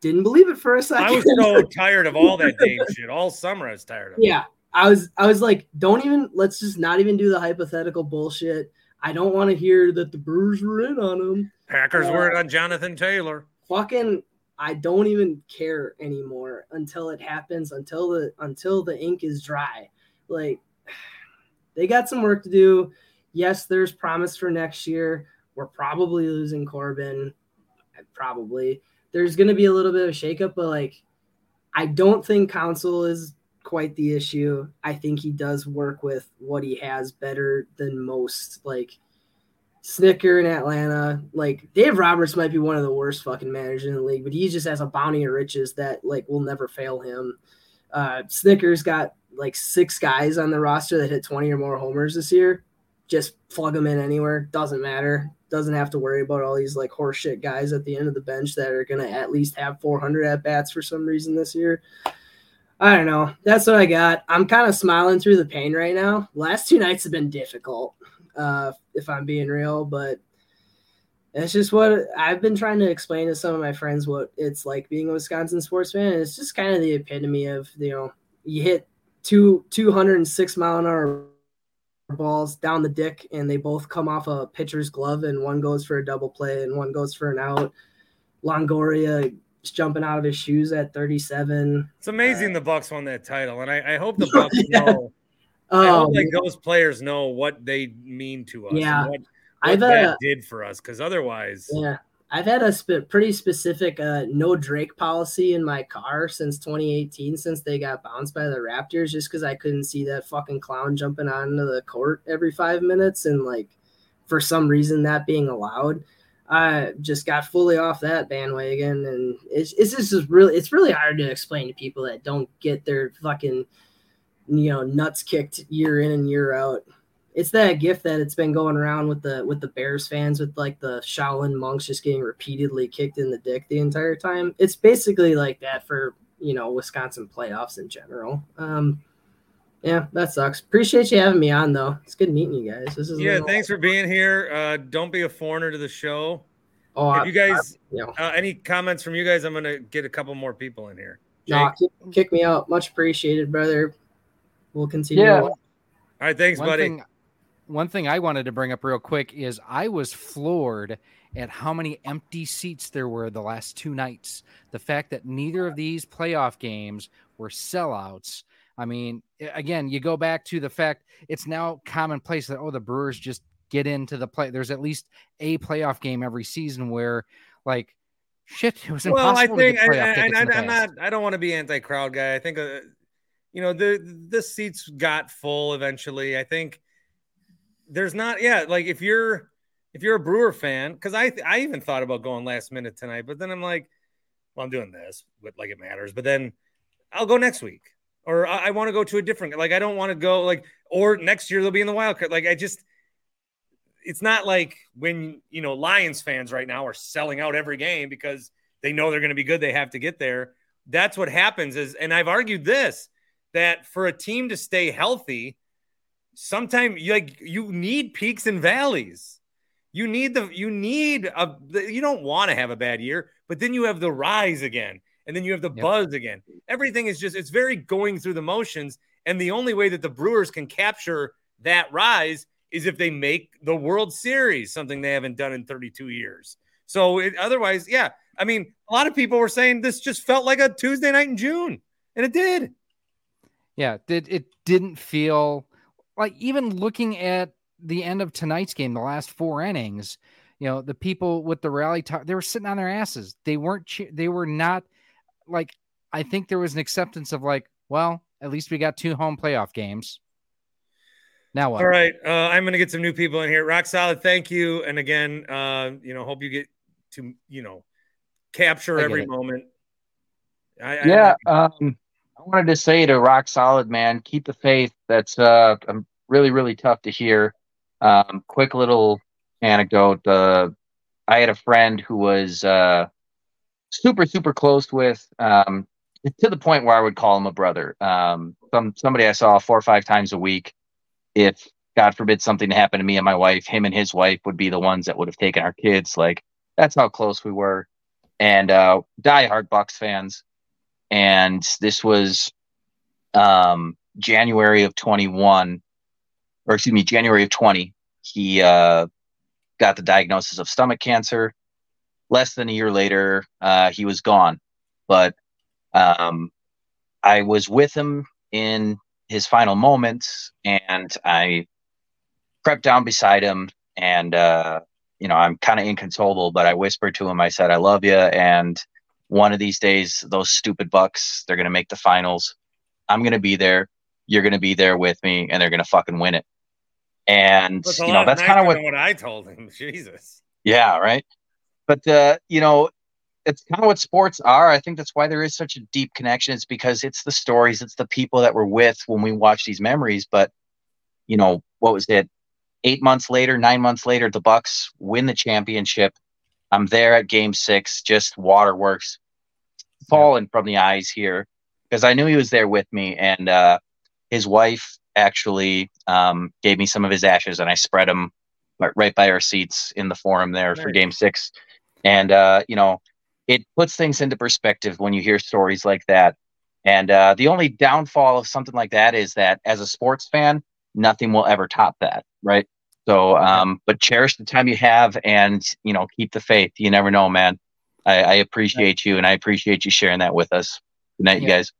Speaker 12: didn't believe it for a second.
Speaker 2: I was so tired of all that Dame shit. All summer I was tired of it.
Speaker 12: I was I was like, don't even let's just not even do the hypothetical bullshit. I don't want to hear that the Brewers were in on him.
Speaker 2: Packers
Speaker 12: Uh,
Speaker 2: were in on Jonathan Taylor.
Speaker 12: Fucking I don't even care anymore until it happens, until the until the ink is dry. Like they got some work to do. Yes, there's promise for next year. We're probably losing Corbin. Probably. There's gonna be a little bit of shakeup, but like I don't think Counsell is quite the issue. I think he does work with what he has better than most. Like Snitker in Atlanta, like Dave Roberts might be one of the worst fucking managers in the league, but he just has a bounty of riches that like will never fail him. Uh, Snitker's got like six guys on the roster that hit 20 or more homers this year. Just plug them in anywhere. Doesn't matter. Doesn't have to worry about all these like horseshit guys at the end of the bench that are going to at least have 400 at bats for some reason this year. I don't know. That's what I got. I'm kind of smiling through the pain right now. Last two nights have been difficult, uh, if I'm being real, but it's just what I've been trying to explain to some of my friends what it's like being a Wisconsin sports fan. It's just kind of the epitome of, you know, you hit two 206 mile an hour balls down the dick and they both come off a pitcher's glove and one goes for a double play and one goes for an out. Longoria jumping out of his shoes at 37.
Speaker 2: It's amazing the Bucks won that title, and I, I hope the Bucks
Speaker 12: Yeah.
Speaker 2: know. I hope
Speaker 12: Um,
Speaker 2: like those players know what they mean to us.
Speaker 12: Yeah.
Speaker 2: what, what
Speaker 12: I've,
Speaker 2: that
Speaker 12: uh,
Speaker 2: did for us, because otherwise,
Speaker 12: Yeah, I've had a sp- pretty specific uh, no Drake policy in my car since 2018, since they got bounced by the Raptors, just because I couldn't see that fucking clown jumping onto the court every five minutes, and like for some reason that being allowed, I just got fully off that bandwagon, and it's it's just really it's really hard to explain to people that don't get their fucking you know nuts kicked year in and year out it's that gift that it's been going around with the with the Bears fans with like the Shaolin monks just getting repeatedly kicked in the dick the entire time. It's basically like that for you know Wisconsin playoffs in general. Um, yeah, that sucks. Appreciate you having me on though. It's good meeting you guys. This is
Speaker 2: yeah. Thanks for being here. Uh, don't be a foreigner to the show.
Speaker 12: Oh,
Speaker 2: if
Speaker 12: I-
Speaker 2: you guys,
Speaker 12: I- you know.
Speaker 2: uh, any comments from you guys, I'm gonna get a couple more people in here.
Speaker 12: No, kick, kick me out. Much appreciated, brother. We'll continue. Yeah.
Speaker 2: All right, thanks,
Speaker 10: One
Speaker 2: buddy.
Speaker 10: thing- one thing I wanted to bring up real quick is I was floored at how many empty seats there were the last two nights. The fact that neither of these playoff games were sellouts. I mean, again, you go back to the fact it's now commonplace that oh, the Brewers just get into the play. There's at least a playoff game every season where, like, shit, it was impossible. Well, I think,
Speaker 2: I, I, am not. I don't want to be anti-crowd guy. I think, uh, you know, the the seats got full eventually. I think there's not. Yeah, like if you're if you're a Brewer fan, because I I even thought about going last minute tonight, but then I'm like, well, I'm doing this, but like it matters. But then I'll go next week, or I, I want to go to a different. Like I don't want to go like, or next year they'll be in the wild card. Like I just, it's not like when you know Lions fans right now are selling out every game because they know they're going to be good. They have to get there. That's what happens. Is and I've argued this that for a team to stay healthy, sometimes like you need peaks and valleys you need the you need a you don't want to have a bad year, but then you have the rise again, and then you have the yep. buzz again. Everything is just it's very going through the motions, and the only way that the Brewers can capture that rise is if they make the World Series, something they haven't done in 32 years. So it, otherwise, yeah, I mean, a lot of people were saying this just felt like a Tuesday night in June, and it did.
Speaker 10: Yeah, it, it didn't feel like even looking at the end of tonight's game, the last four innings, you know, the people with the rally talk, they were sitting on their asses. They weren't, they were not like, I think there was an acceptance of like, well, at least we got two home playoff games. Now what?
Speaker 2: All right. Uh, I'm going to get some new people in here. Rock solid. Thank you. And again, uh, you know, hope you get to, you know, capture every it. moment.
Speaker 9: I, yeah. I, um, I wanted to say to Rock Solid, man, keep the faith. That's uh, really, really tough to hear. Um, quick little anecdote. Uh, I had a friend who was uh, super, super close with, um, to the point where I would call him a brother. Um, some somebody I saw four or five times a week. If God forbid something happened to me and my wife, him and his wife would be the ones that would have taken our kids. Like that's how close we were. And uh, diehard Bucks fans. And this was um, January of 21 or excuse me, January of 20, he uh, got the diagnosis of stomach cancer. Less than a year later, uh, he was gone. But um, I was with him in his final moments, and I crept down beside him, and uh, you know I'm kind of inconsolable, but I whispered to him, I said, "I love you," and one of these days, those stupid Bucks, they're gonna make the finals. I'm gonna be there. You're gonna be there with me, and they're gonna fucking win it. And you know that's kind of what,
Speaker 2: what I told him. Jesus.
Speaker 9: Yeah, right. But uh, you know, it's kind of what sports are. I think that's why there is such a deep connection. It's because it's the stories, it's the people that we're with when we watch these memories. But you know, what was it? Eight months later, nine months later, the Bucks win the championship. I'm there at Game Six, just waterworks falling yeah. from the eyes here because I knew he was there with me, and uh, his wife actually um, gave me some of his ashes and I spread them right by our seats in the forum there nice. for game six. And, uh, you know, it puts things into perspective when you hear stories like that. And uh, the only downfall of something like that is that as a sports fan, nothing will ever top that. Right. So, um, but cherish the time you have and, you know, keep the faith. You never know, man. I, I appreciate you and I appreciate you sharing that with us. Good night, yeah. you guys.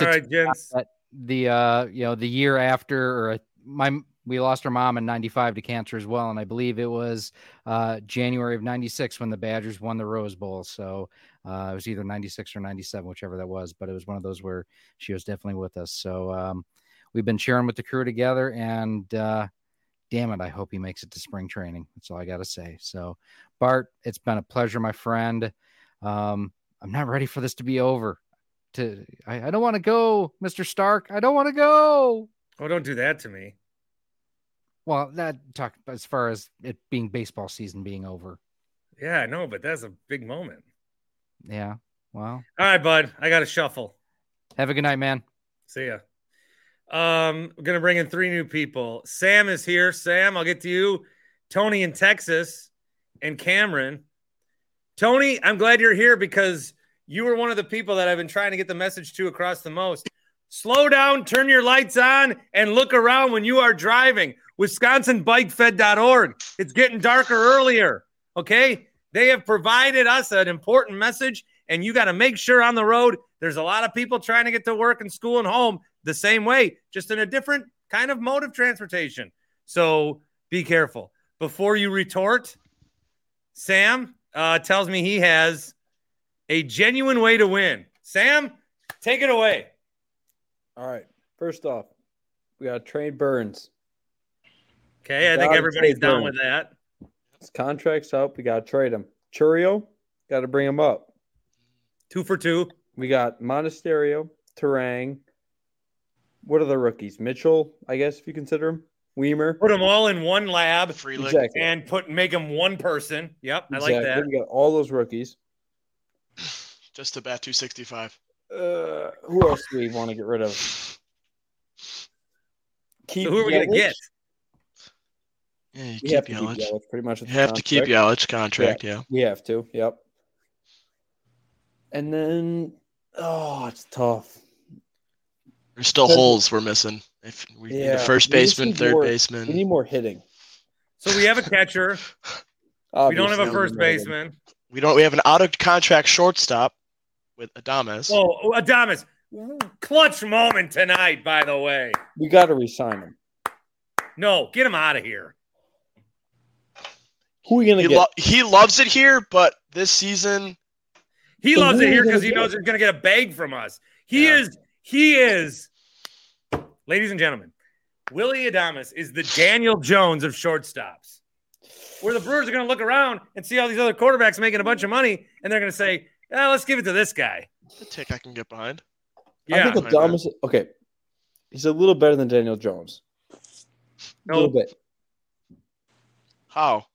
Speaker 2: All right, gents
Speaker 10: the uh you know the year after or my we lost our mom in 95 to cancer as well and i believe it was uh january of 96 when the badgers won the rose bowl so uh it was either 96 or 97 whichever that was but it was one of those where she was definitely with us so um we've been sharing with the crew together and uh damn it i hope he makes it to spring training that's all i gotta say so bart it's been a pleasure my friend um i'm not ready for this to be over to I, I don't want to go, Mr. Stark. I don't want to go.
Speaker 2: Oh, don't do that to me.
Speaker 10: Well, that talk as far as it being baseball season being over.
Speaker 2: Yeah, I know, but that's a big moment.
Speaker 10: Yeah. Well.
Speaker 2: All right, bud. I got to shuffle.
Speaker 10: Have a good night, man.
Speaker 2: See ya. Um, we're gonna bring in three new people. Sam is here. Sam, I'll get to you. Tony in Texas and Cameron. Tony, I'm glad you're here because you were one of the people that I've been trying to get the message to across the most. Slow down, turn your lights on, and look around when you are driving. WisconsinBikeFed.org. It's getting darker earlier. Okay. They have provided us an important message, and you got to make sure on the road there's a lot of people trying to get to work and school and home the same way, just in a different kind of mode of transportation. So be careful. Before you retort, Sam uh, tells me he has a genuine way to win. Sam, take it away.
Speaker 13: All right. First off, we got trade Burnes.
Speaker 2: Okay, I think everybody's
Speaker 13: trade
Speaker 2: down with that.
Speaker 13: His contract's up. We got to trade him. Chourio, got to bring him up.
Speaker 2: Two for two.
Speaker 13: We got Monasterio, Turang. What are the rookies? Mitchell, I guess if you consider him. Wiemer.
Speaker 2: Put them all in one lab
Speaker 13: Exactly.
Speaker 2: and put make them one person. Yep, I like that.
Speaker 13: We got all those rookies.
Speaker 14: Just about 265.
Speaker 13: Uh, who else do we want to get rid of? Keep
Speaker 2: So who are we gonna get?
Speaker 14: Yeah, you
Speaker 13: We
Speaker 14: keep
Speaker 13: have to keep
Speaker 14: Yelich.
Speaker 13: Yelich pretty much.
Speaker 14: You
Speaker 13: the
Speaker 14: have to keep
Speaker 13: contract.
Speaker 14: Yelich contract, yeah.
Speaker 13: We have to. Yep. And then, oh, it's tough.
Speaker 14: There's still
Speaker 13: Because-
Speaker 14: holes we're missing. If we need
Speaker 13: Yeah,
Speaker 14: a first baseman, third
Speaker 13: more-
Speaker 14: baseman.
Speaker 13: We need more hitting.
Speaker 2: So we have a catcher. we don't have a first
Speaker 13: we need more hitting.
Speaker 2: baseman.
Speaker 14: We don't. We have an out of contract shortstop with Adames.
Speaker 2: Oh, Adames. Clutch moment tonight, by the way.
Speaker 13: We got to resign him.
Speaker 2: No, get him out of here.
Speaker 13: Who are we gonna
Speaker 14: he,
Speaker 13: get?
Speaker 14: lo- he loves it here, but this season
Speaker 2: He
Speaker 13: So
Speaker 2: loves it here because he knows he's going to get a bag from us. He is, he is, ladies and gentlemen, Willy Adames is the Daniel Jones of shortstops. Where the Brewers are going to look around and see all these other quarterbacks making a bunch of money, and they're going to say, "Ah, let's give it to this guy.
Speaker 14: the tick I can get behind.
Speaker 2: Yeah, I
Speaker 13: think Adames. Okay, he's a little better than Daniel Jones. A little bit.
Speaker 14: How?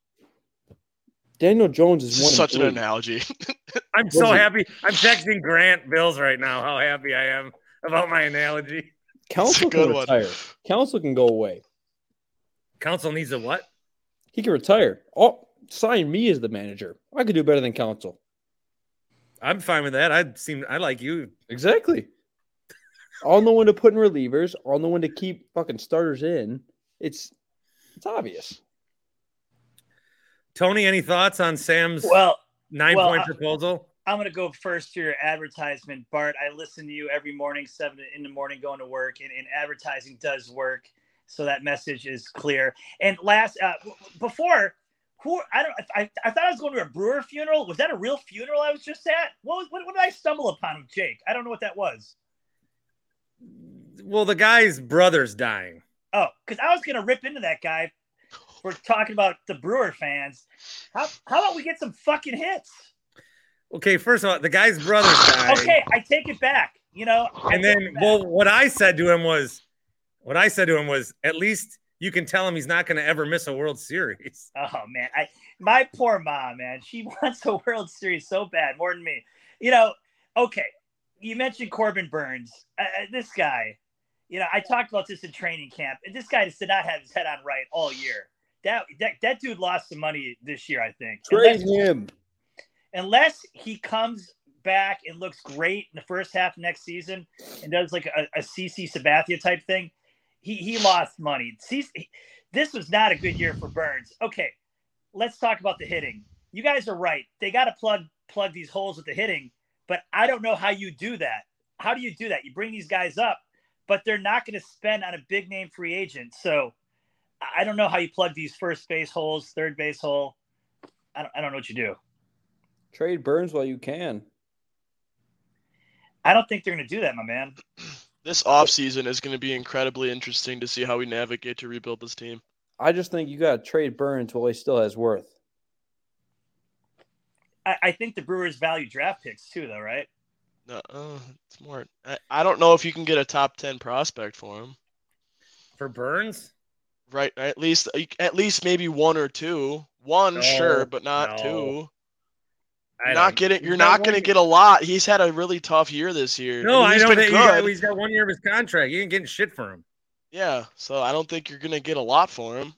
Speaker 13: Daniel Jones is
Speaker 14: is
Speaker 13: one.
Speaker 14: such an
Speaker 13: eight.
Speaker 14: analogy.
Speaker 2: I'm so happy. I'm texting Grant Bills right now. How happy I am about my analogy.
Speaker 13: Counsell
Speaker 14: good
Speaker 13: can
Speaker 14: one.
Speaker 13: retire. Counsell can go away.
Speaker 2: Counsell needs a what?
Speaker 13: He can retire. Oh, sign me as the manager. I could do better than Counsell.
Speaker 2: I'm fine with that. I seem I like you.
Speaker 13: Exactly. I'll know when to put in relievers. I'll know when to keep fucking starters in. It's it's obvious.
Speaker 2: Tony, any thoughts on Sam's
Speaker 15: Well,
Speaker 2: nine
Speaker 15: well,
Speaker 2: point
Speaker 15: I-
Speaker 2: proposal?
Speaker 15: I'm gonna go first to your advertisement, Bart. I listen to you every morning, seven in the morning, going to work, and, and advertising does work. So that message is clear. And last, uh, before, who I don't, I, I thought I was going to a Brewer funeral. Was that a real funeral I was just at? What, was- what, what did I stumble upon with Jake? I don't know what that was.
Speaker 2: Well, the guy's brother's dying.
Speaker 15: Oh, because I was gonna rip into that guy for talking about the Brewer fans. How how about we get some fucking hits?
Speaker 2: Okay, first of all, the guy's brother dying.
Speaker 15: Okay, I take it back. You know, I
Speaker 2: And then, well, what I said to him was, what I said to him was, at least you can tell him he's not going to ever miss a World Series.
Speaker 15: Oh man, I my poor mom, man. She wants a World Series so bad, more than me. You know, okay. You mentioned Corbin Burnes. Uh, uh, this guy, you know, I talked about this in training camp. and This guy just did not have his head on right all year. That that, that dude lost some money this year, I think.
Speaker 13: Trade
Speaker 15: Unless-
Speaker 13: him.
Speaker 15: unless he comes back and looks great in the first half next season and does like a, a CC Sabathia type thing, he he lost money. CC, this was not a good year for Burnes. Okay, let's talk about the hitting. You guys are right. They got to plug plug these holes with the hitting, but I don't know how you do that. How do you do that? You bring these guys up, but they're not going to spend on a big name free agent. So I- I don't know how you plug these first base holes, third base hole. I don't, I don't know what you do.
Speaker 13: Trade Burnes while you can.
Speaker 15: I don't think they're going to do that, my man.
Speaker 14: This offseason is going to be incredibly interesting to see how we navigate to rebuild this team.
Speaker 13: I just think you got to trade Burnes while he still has worth.
Speaker 15: I, I think the Brewers value draft picks too, though, right?
Speaker 14: No, uh, it's more. I, I don't know if you can get a top ten prospect for him.
Speaker 2: For Burnes?
Speaker 14: Right, at least uh, at least maybe one or two. One,
Speaker 2: No,
Speaker 14: sure, but not
Speaker 2: no.
Speaker 14: two.
Speaker 2: I
Speaker 14: You're not getting. You're
Speaker 2: got
Speaker 14: not going to get a lot. He's had a really tough year this year.
Speaker 2: No, I
Speaker 14: he's
Speaker 2: know
Speaker 14: been
Speaker 2: that he's got, he's got one year of his contract. You ain't getting shit for him.
Speaker 14: Yeah, so I don't think you're going to get a lot for him.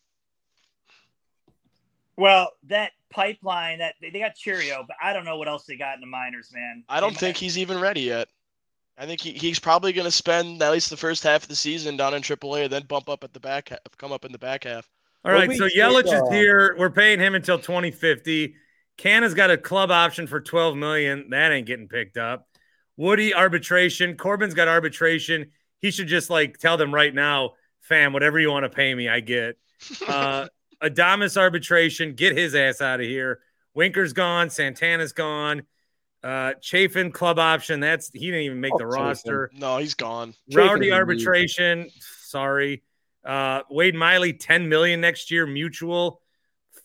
Speaker 15: Well, that pipeline that they they got Chourio, but I don't know what else they got in the minors, man.
Speaker 14: I don't think he's even ready yet. I think he, he's probably going to spend at least the first half of the season down in AAA, then bump up at the back, half, come up in the back half.
Speaker 2: All right, so Yelich is here. We're paying him until 2050. Canha's got a club option for 12 million. That ain't getting picked up. Woody arbitration. Corbin's got arbitration. He should just like tell them right now, fam, whatever you want to pay me, I get. Uh Adames arbitration. Get his ass out of here. Winker's gone. Santana's gone. Uh Chafin club option. That's he didn't even make
Speaker 14: Oh,
Speaker 2: the
Speaker 14: Chafin.
Speaker 2: roster.
Speaker 14: No, he's gone.
Speaker 2: Rowdy
Speaker 14: Chafin's a
Speaker 2: arbitration. Sorry. Uh, Wade Miley, 10 million next year, mutual.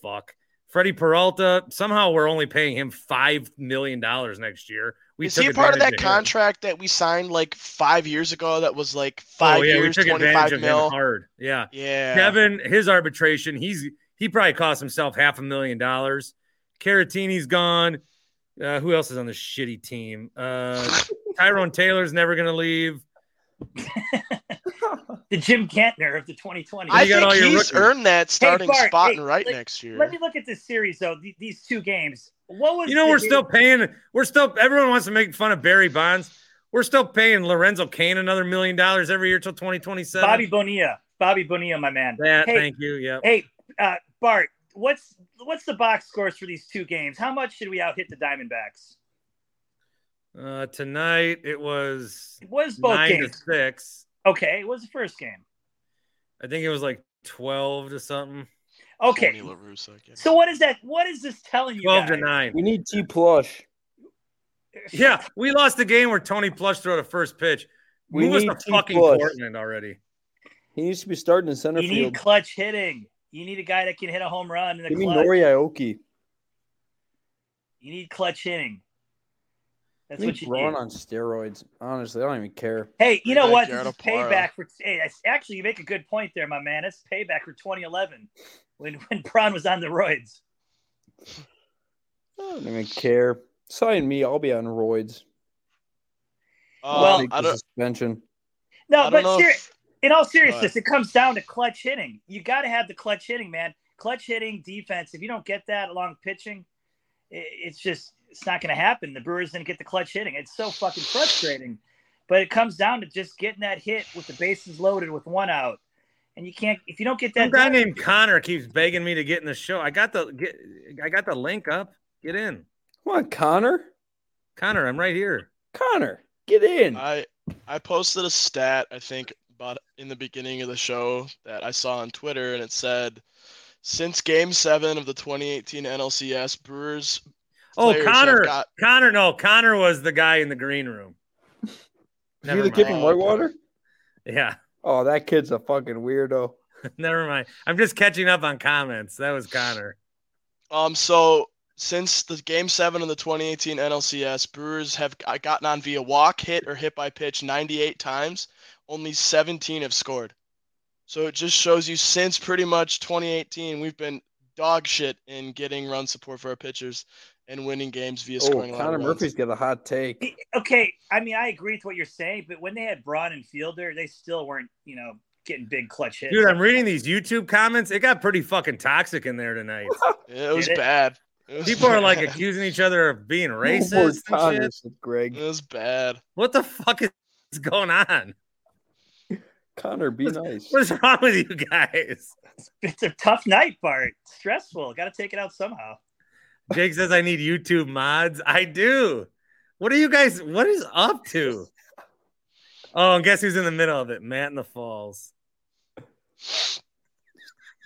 Speaker 2: Fuck. Freddie Peralta, somehow we're only paying him five million dollars next year. We
Speaker 14: Is he a part of that
Speaker 2: advantage him.
Speaker 14: contract that we signed like five years ago that was like five
Speaker 2: oh, yeah,
Speaker 14: years,
Speaker 2: we took
Speaker 14: 25
Speaker 2: advantage of
Speaker 14: mil?
Speaker 2: him hard. Yeah.
Speaker 14: Yeah.
Speaker 2: Kevin, his arbitration, he's he probably cost himself half a million dollars. Caratini's gone. Uh, who else is on this shitty team? Uh, Tyrone Taylor's never gonna leave.
Speaker 15: The Jim Gantner of the 2020.
Speaker 14: I
Speaker 2: You
Speaker 14: think he's
Speaker 2: rookies.
Speaker 14: earned that starting
Speaker 15: Bart,
Speaker 14: spot
Speaker 15: hey,
Speaker 14: and right
Speaker 15: let-
Speaker 14: next year.
Speaker 15: Let me look at this series though. th- these two games. What was
Speaker 2: You know, we're still paying. We're still. Everyone wants to make fun of Barry Bonds. We're still paying Lorenzo Cain another million dollars every year till 2027.
Speaker 15: Bobby Bonilla. Bobby Bonilla, my man.
Speaker 2: That,
Speaker 15: Hey,
Speaker 2: thank you. Yeah.
Speaker 15: Hey, uh, Bart, what's what's the box scores for these two games? How much should we out hit the Diamondbacks?
Speaker 2: Uh, tonight it was.
Speaker 15: It was both
Speaker 2: nine
Speaker 15: games.
Speaker 2: to six.
Speaker 15: Okay, it was the first game.
Speaker 2: I think it was like 12 to something.
Speaker 15: Okay. So what is that? What is this telling you?
Speaker 2: 12 to nine.
Speaker 13: We need T plush.
Speaker 2: Yeah, we lost the game where Tony Plush threw the first pitch.
Speaker 13: We
Speaker 2: Move us
Speaker 13: need
Speaker 2: to fucking
Speaker 13: Plush.
Speaker 2: Portland already.
Speaker 13: He needs to be starting in center
Speaker 15: You
Speaker 13: field.
Speaker 15: need clutch hitting. You need a guy that can hit a home run in the
Speaker 13: Give me. Nori Aoki.
Speaker 15: You need clutch hitting. That's
Speaker 13: Give me
Speaker 15: what you
Speaker 13: Braun
Speaker 15: need.
Speaker 13: on steroids. Honestly, I don't even care.
Speaker 15: Hey, you know what? This is payback for. Hey, actually, you make a good point there, my man. It's payback for 2011 when when Braun was on the roids.
Speaker 13: I don't even care. Sign me. I'll be on roids.
Speaker 14: Uh,
Speaker 15: Well-
Speaker 14: I
Speaker 13: the
Speaker 14: don't.
Speaker 13: suspension.
Speaker 15: No,
Speaker 14: I don't
Speaker 15: but
Speaker 14: know
Speaker 15: ser-
Speaker 14: if-
Speaker 15: in all seriousness,
Speaker 14: Go ahead.
Speaker 15: it comes down to clutch hitting. You got to have the clutch hitting, man. Clutch hitting, defense. If you don't get that along pitching, it's just it's not going to happen. The Brewers didn't get the clutch hitting. It's so fucking frustrating. But it comes down to just getting that hit with the bases loaded with one out, and you can't if you don't get
Speaker 2: Some
Speaker 15: that.
Speaker 2: guy named Connor keeps begging me to get in the show. I got the get. I got the link up. Get in,
Speaker 13: What Connor.
Speaker 2: Connor. I'm right here.
Speaker 13: Connor, get in.
Speaker 14: I I posted a stat I think about in the beginning of the show that I saw on Twitter, and it said since Game Seven of the 2018 NLCS, Brewers.
Speaker 2: Oh, Connor.
Speaker 14: got-
Speaker 2: Connor. No, Connor was the guy in the green room.
Speaker 13: Is he the kid from. Whitewater?
Speaker 2: Yeah.
Speaker 13: Oh, that kid's a fucking weirdo.
Speaker 2: Never mind. I'm just catching up on comments. That was Connor.
Speaker 14: Um, so since the Game Seven of the 2018 NLCS, Brewers have gotten on via walk, hit, or hit by pitch 98 times. Only 17 have scored. So it just shows you since pretty much 2018, we've been dog shit in getting run support for our pitchers and winning games via
Speaker 13: Oh,
Speaker 14: scoring a lot
Speaker 13: Connor. Murphy's got a hot take.
Speaker 15: okay, I mean, I agree with what you're saying, but when they had Braun and Fielder, they still weren't, you know, getting big clutch hits.
Speaker 2: Dude, I'm reading these YouTube comments. It got pretty fucking toxic in there tonight.
Speaker 14: Yeah, it was
Speaker 15: Did it?
Speaker 14: bad. It was
Speaker 2: People are like accusing each other of being
Speaker 13: No more
Speaker 2: racist. and shit.
Speaker 13: said Greg.
Speaker 14: It was bad.
Speaker 2: What the fuck is going on?
Speaker 13: Connor, be nice.
Speaker 2: What is wrong with you guys?
Speaker 15: It's a tough night, Bart. Stressful. Got to take it out somehow.
Speaker 2: Jake says I need YouTube mods. I do. What are you guys? What is up to? Oh, and guess who's in the middle of it? Matt in the Falls.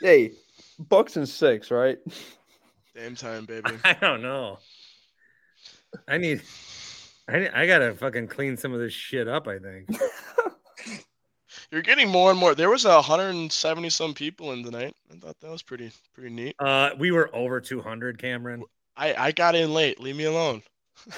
Speaker 13: Hey, Bucks and six, right?
Speaker 14: Game time, baby.
Speaker 2: I don't know. I need. I I gotta fucking clean some of this shit up. I think.
Speaker 14: You're getting more and more. There was a 170 some people in tonight. I thought that was pretty pretty neat.
Speaker 2: Uh, we were over 200, Cameron.
Speaker 14: I I got in late. Leave me alone.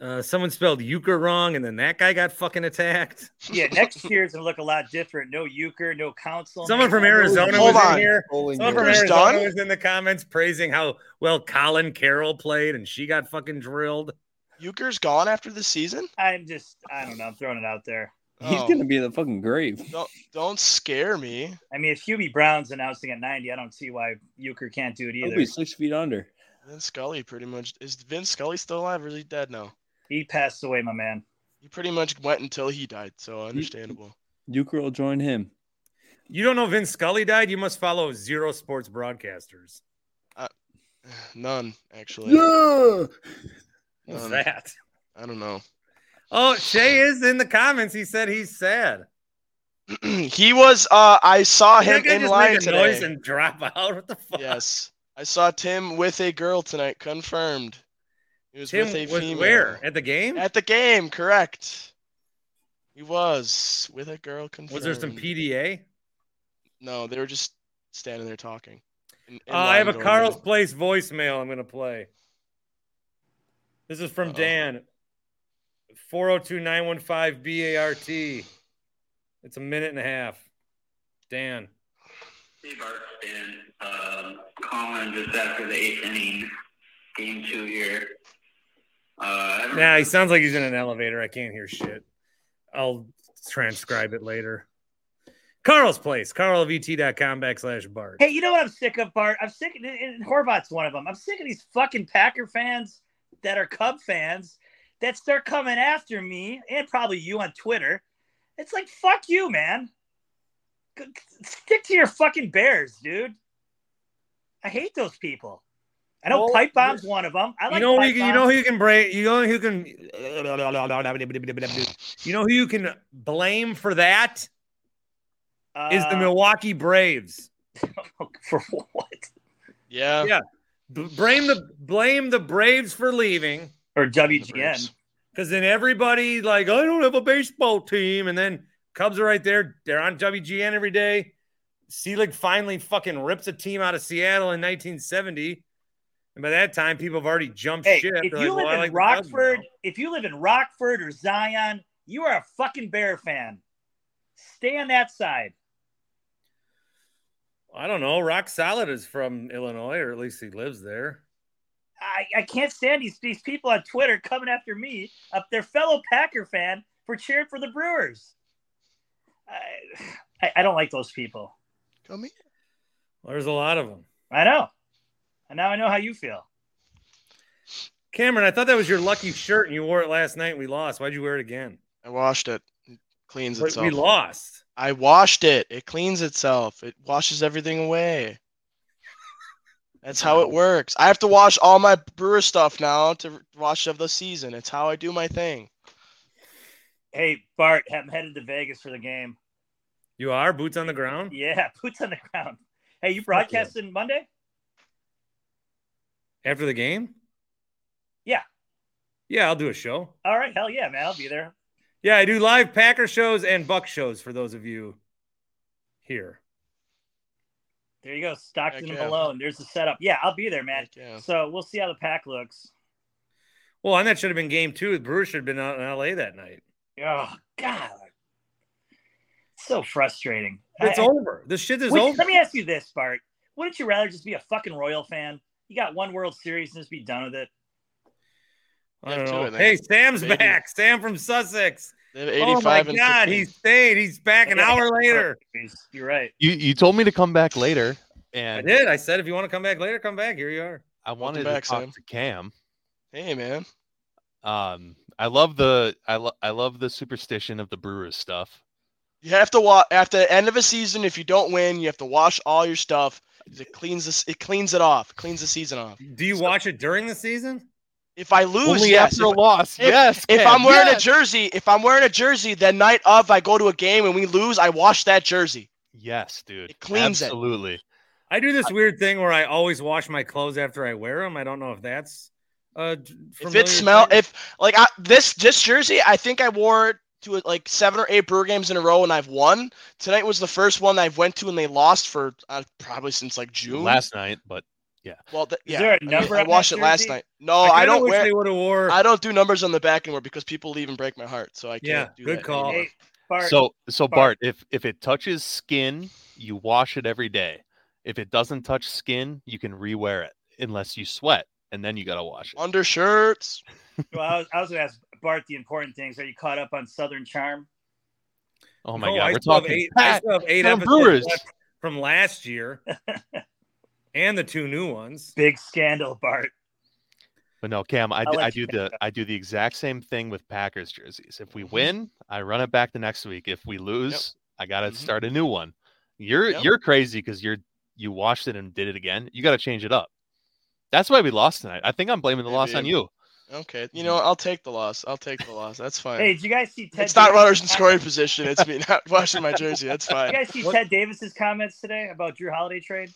Speaker 2: Uh, someone spelled Uecker wrong, and then that guy got fucking attacked.
Speaker 15: Yeah, next year's gonna look a lot different. No Uecker, no Counsell.
Speaker 2: Someone from Arizona
Speaker 14: Hold
Speaker 2: was
Speaker 14: on.
Speaker 2: in here.
Speaker 13: Bowling
Speaker 2: Someone from
Speaker 14: Uecker's
Speaker 2: Arizona
Speaker 14: done?
Speaker 2: was in the comments praising how well Corbin Carroll played, and she got fucking drilled.
Speaker 14: Uecker's gone after the season.
Speaker 15: I'm just, I don't know. I'm throwing it out there.
Speaker 13: He's
Speaker 14: Oh,
Speaker 13: gonna be in the fucking grave.
Speaker 14: don't don't scare me.
Speaker 15: I mean, if Hubie Brown's announcing at 90, I don't see why Uecker can't do it
Speaker 13: He'll
Speaker 15: either.
Speaker 13: be six feet under.
Speaker 14: Vince Scully pretty much is Vince Scully still alive or is he dead now?
Speaker 15: He passed away, my man.
Speaker 14: He pretty much went until he died, so understandable.
Speaker 13: Uecker will join him.
Speaker 2: You don't know Vince Scully died? You must follow zero sports broadcasters.
Speaker 14: Uh, none, actually.
Speaker 2: What's
Speaker 14: None.
Speaker 2: that?
Speaker 14: I don't know.
Speaker 2: Oh, Shay is in the comments. He said he's sad.
Speaker 14: he was. Uh, I saw him
Speaker 2: guy
Speaker 14: in
Speaker 2: just
Speaker 14: line
Speaker 2: make a
Speaker 14: today.
Speaker 2: noise and drop out. What the fuck?
Speaker 14: Yes, I saw Tim with a girl tonight. Confirmed. He was
Speaker 2: Tim
Speaker 14: with a
Speaker 2: was
Speaker 14: female.
Speaker 2: where? At the game?
Speaker 14: At the game, correct. He was with a girl. Confirmed.
Speaker 2: Was there some PDA?
Speaker 14: No, they were just standing there talking. In- in
Speaker 2: Uh, I have a Carl's. Place voicemail I'm going to play. This is from Dan. 402 915 BART. It's a minute and a half. Dan.
Speaker 16: Hey, Bart, Dan. Um, calling just after the eighth inning, game two here. Uh,
Speaker 2: Nah, he sounds like he's in an elevator. I can't hear shit. I'll transcribe it later. Carl's Place, carlovt.com backslash Bart.
Speaker 15: Hey, you know what I'm sick of, Bart? I'm sick, and- and Horvat's one of them. I'm sick of these fucking Packer fans that are Cub fans that start coming after me and probably you on Twitter. It's like, fuck you, man. Stick to your fucking Bears, dude. I hate those people. I know
Speaker 2: Well,
Speaker 15: pipe bomb's one of them. I like
Speaker 2: you know, who
Speaker 15: pipe
Speaker 2: you, you know who you can break. You know who can. You know who you can blame for that is the
Speaker 15: Uh,
Speaker 2: Milwaukee Braves.
Speaker 15: for what?
Speaker 14: Yeah.
Speaker 2: Yeah. B- blame the blame the Braves for leaving
Speaker 15: or WGN.
Speaker 2: because then everybody like I don't have a baseball team, and then Cubs are right there. They're on WGN every day. Selig finally fucking rips a team out of Seattle in 1970, and by that time, people have already jumped
Speaker 15: Hey,
Speaker 2: ship.
Speaker 15: if
Speaker 2: They're
Speaker 15: you
Speaker 2: like,
Speaker 15: live
Speaker 2: "Well,
Speaker 15: in
Speaker 2: like the Cubs now."
Speaker 15: Rockford, if you live in Rockford or Zion, you are a fucking Bear fan. Stay on that side.
Speaker 2: I don't know. Rock Solid is from Illinois, or at least he lives there.
Speaker 15: I, I can't stand these these people on Twitter coming after me, up their fellow Packer fan, for cheering for the Brewers. I, I, I don't like those people.
Speaker 14: Come here.
Speaker 2: Well, there's a lot of them.
Speaker 15: I know. And now I know how you feel.
Speaker 2: Cameron, I thought that was your lucky shirt, and you wore it last night. and We lost. Why'd you wear it again?
Speaker 14: I washed it. It cleans
Speaker 2: But
Speaker 14: itself.
Speaker 2: we lost.
Speaker 14: I washed it. It cleans itself. It washes everything away. That's how it works. I have to wash all my brewer stuff now to wash of the season. It's how I do my thing.
Speaker 15: Hey, Bart, I'm headed to Vegas for the game.
Speaker 2: You are boots on the ground.
Speaker 15: Yeah, boots on the ground. Hey, you broadcasting Monday?
Speaker 2: After the game?
Speaker 15: Yeah.
Speaker 2: Yeah, I'll do a show.
Speaker 15: All right, hell yeah, man. I'll be there.
Speaker 2: Yeah, I do live Packer shows and Buck shows for those of you here.
Speaker 15: There you go, Stockton
Speaker 2: Heck
Speaker 15: and
Speaker 2: yeah.
Speaker 15: Malone. There's the setup. Yeah, I'll be there, man.
Speaker 14: yeah.
Speaker 15: So we'll see how the pack looks.
Speaker 2: Well, and that should have been game two. The Brewers should have been out in LA that night.
Speaker 15: Oh God, so frustrating.
Speaker 2: It's
Speaker 15: I-
Speaker 2: over. This shit is
Speaker 15: Would-
Speaker 2: over.
Speaker 15: Let me ask you this, Bart. Wouldn't you rather just be a fucking Royal fan? You got one World Series and just be done with it.
Speaker 2: I don't know. Hey, Sam's
Speaker 14: Maybe.
Speaker 2: back. Sam from Sussex.
Speaker 14: They have
Speaker 2: Oh my God,
Speaker 14: 15.
Speaker 2: he stayed. He's back an hour later.
Speaker 15: You're right.
Speaker 7: You you told me to come back later, and I
Speaker 2: did. I said if you want to come back later, come back. Here you are.
Speaker 7: I wanted
Speaker 14: back,
Speaker 7: to talk
Speaker 14: Sam.
Speaker 7: to Cam.
Speaker 14: Hey, man.
Speaker 7: Um, I love the I lo- I love the superstition of the Brewers stuff.
Speaker 14: You have to watch at the end of a season. If you don't win, you have to wash all your stuff. It cleans this. It cleans it off. Cleans the season off.
Speaker 2: Do you watch it during the season?
Speaker 14: If I lose,
Speaker 7: Only
Speaker 14: yes.
Speaker 7: after a
Speaker 14: If-
Speaker 7: loss.
Speaker 14: If,
Speaker 7: yes.
Speaker 14: if
Speaker 7: Cam,
Speaker 14: I'm wearing
Speaker 7: yes.
Speaker 14: a jersey, if I'm wearing a jersey, the night of I go to a game and we lose, I wash that jersey.
Speaker 7: Yes, dude.
Speaker 14: It cleans it.
Speaker 7: Absolutely.
Speaker 2: I do this weird thing where I always wash my clothes after I wear them. I don't know if that's uh
Speaker 14: If it smell, if like I, this this jersey, I think I wore it to like seven or eight brewer games in a row and I've won. Tonight was the first one I've went to and they lost for uh, probably since like June
Speaker 7: Last night, but yeah.
Speaker 14: Well, th-
Speaker 15: Is
Speaker 14: yeah.
Speaker 15: there a
Speaker 14: I mean,
Speaker 15: number
Speaker 14: I,
Speaker 15: on that
Speaker 14: washed it last night. No,
Speaker 2: I
Speaker 14: I, don't
Speaker 2: wish
Speaker 14: wear.
Speaker 2: they would've wore-
Speaker 14: I don't do numbers on the back anymore because people leave and break my heart. So I can't
Speaker 2: Yeah,
Speaker 14: do
Speaker 2: good
Speaker 14: that
Speaker 2: call.
Speaker 15: Hey, Bart.
Speaker 7: So so
Speaker 15: Bart.
Speaker 7: Bart, if if it touches skin, you wash it every day. If it doesn't touch skin, you can rewear it unless you sweat, and then you gotta wash it.
Speaker 14: Undershirts.
Speaker 15: well, I was, I was going to ask Bart the important things. Are you caught up on Southern Charm?
Speaker 7: Oh my
Speaker 2: No,
Speaker 7: god,
Speaker 2: I
Speaker 7: we're talking
Speaker 2: eight, I
Speaker 7: Pat,
Speaker 2: still have eight episodes
Speaker 7: Brewers.
Speaker 2: from last year, and the two new ones.
Speaker 15: Big scandal, Bart.
Speaker 7: But no, Cam, I,
Speaker 15: I'll
Speaker 7: d-
Speaker 15: let
Speaker 7: I do the
Speaker 15: up.
Speaker 7: I do the exact same thing with Packers jerseys. If we
Speaker 15: Mm-hmm.
Speaker 7: win, I run it back the next week. If we lose, I got to
Speaker 14: Mhm.
Speaker 7: start a new one. You're
Speaker 14: Yep.
Speaker 7: you're crazy because you're you watched it and did it again. You got to change it up. That's why we lost tonight. I think I'm blaming the loss on you.
Speaker 14: Okay, you know. I'll take the loss. I'll take the loss. That's fine.
Speaker 15: Hey, did you guys see Ted?
Speaker 14: it's not runners in scoring position. It's me not washing my jersey. That's
Speaker 15: Did
Speaker 14: fine.
Speaker 15: you guys see Ted Davis's comments today about Jrue Holiday trade?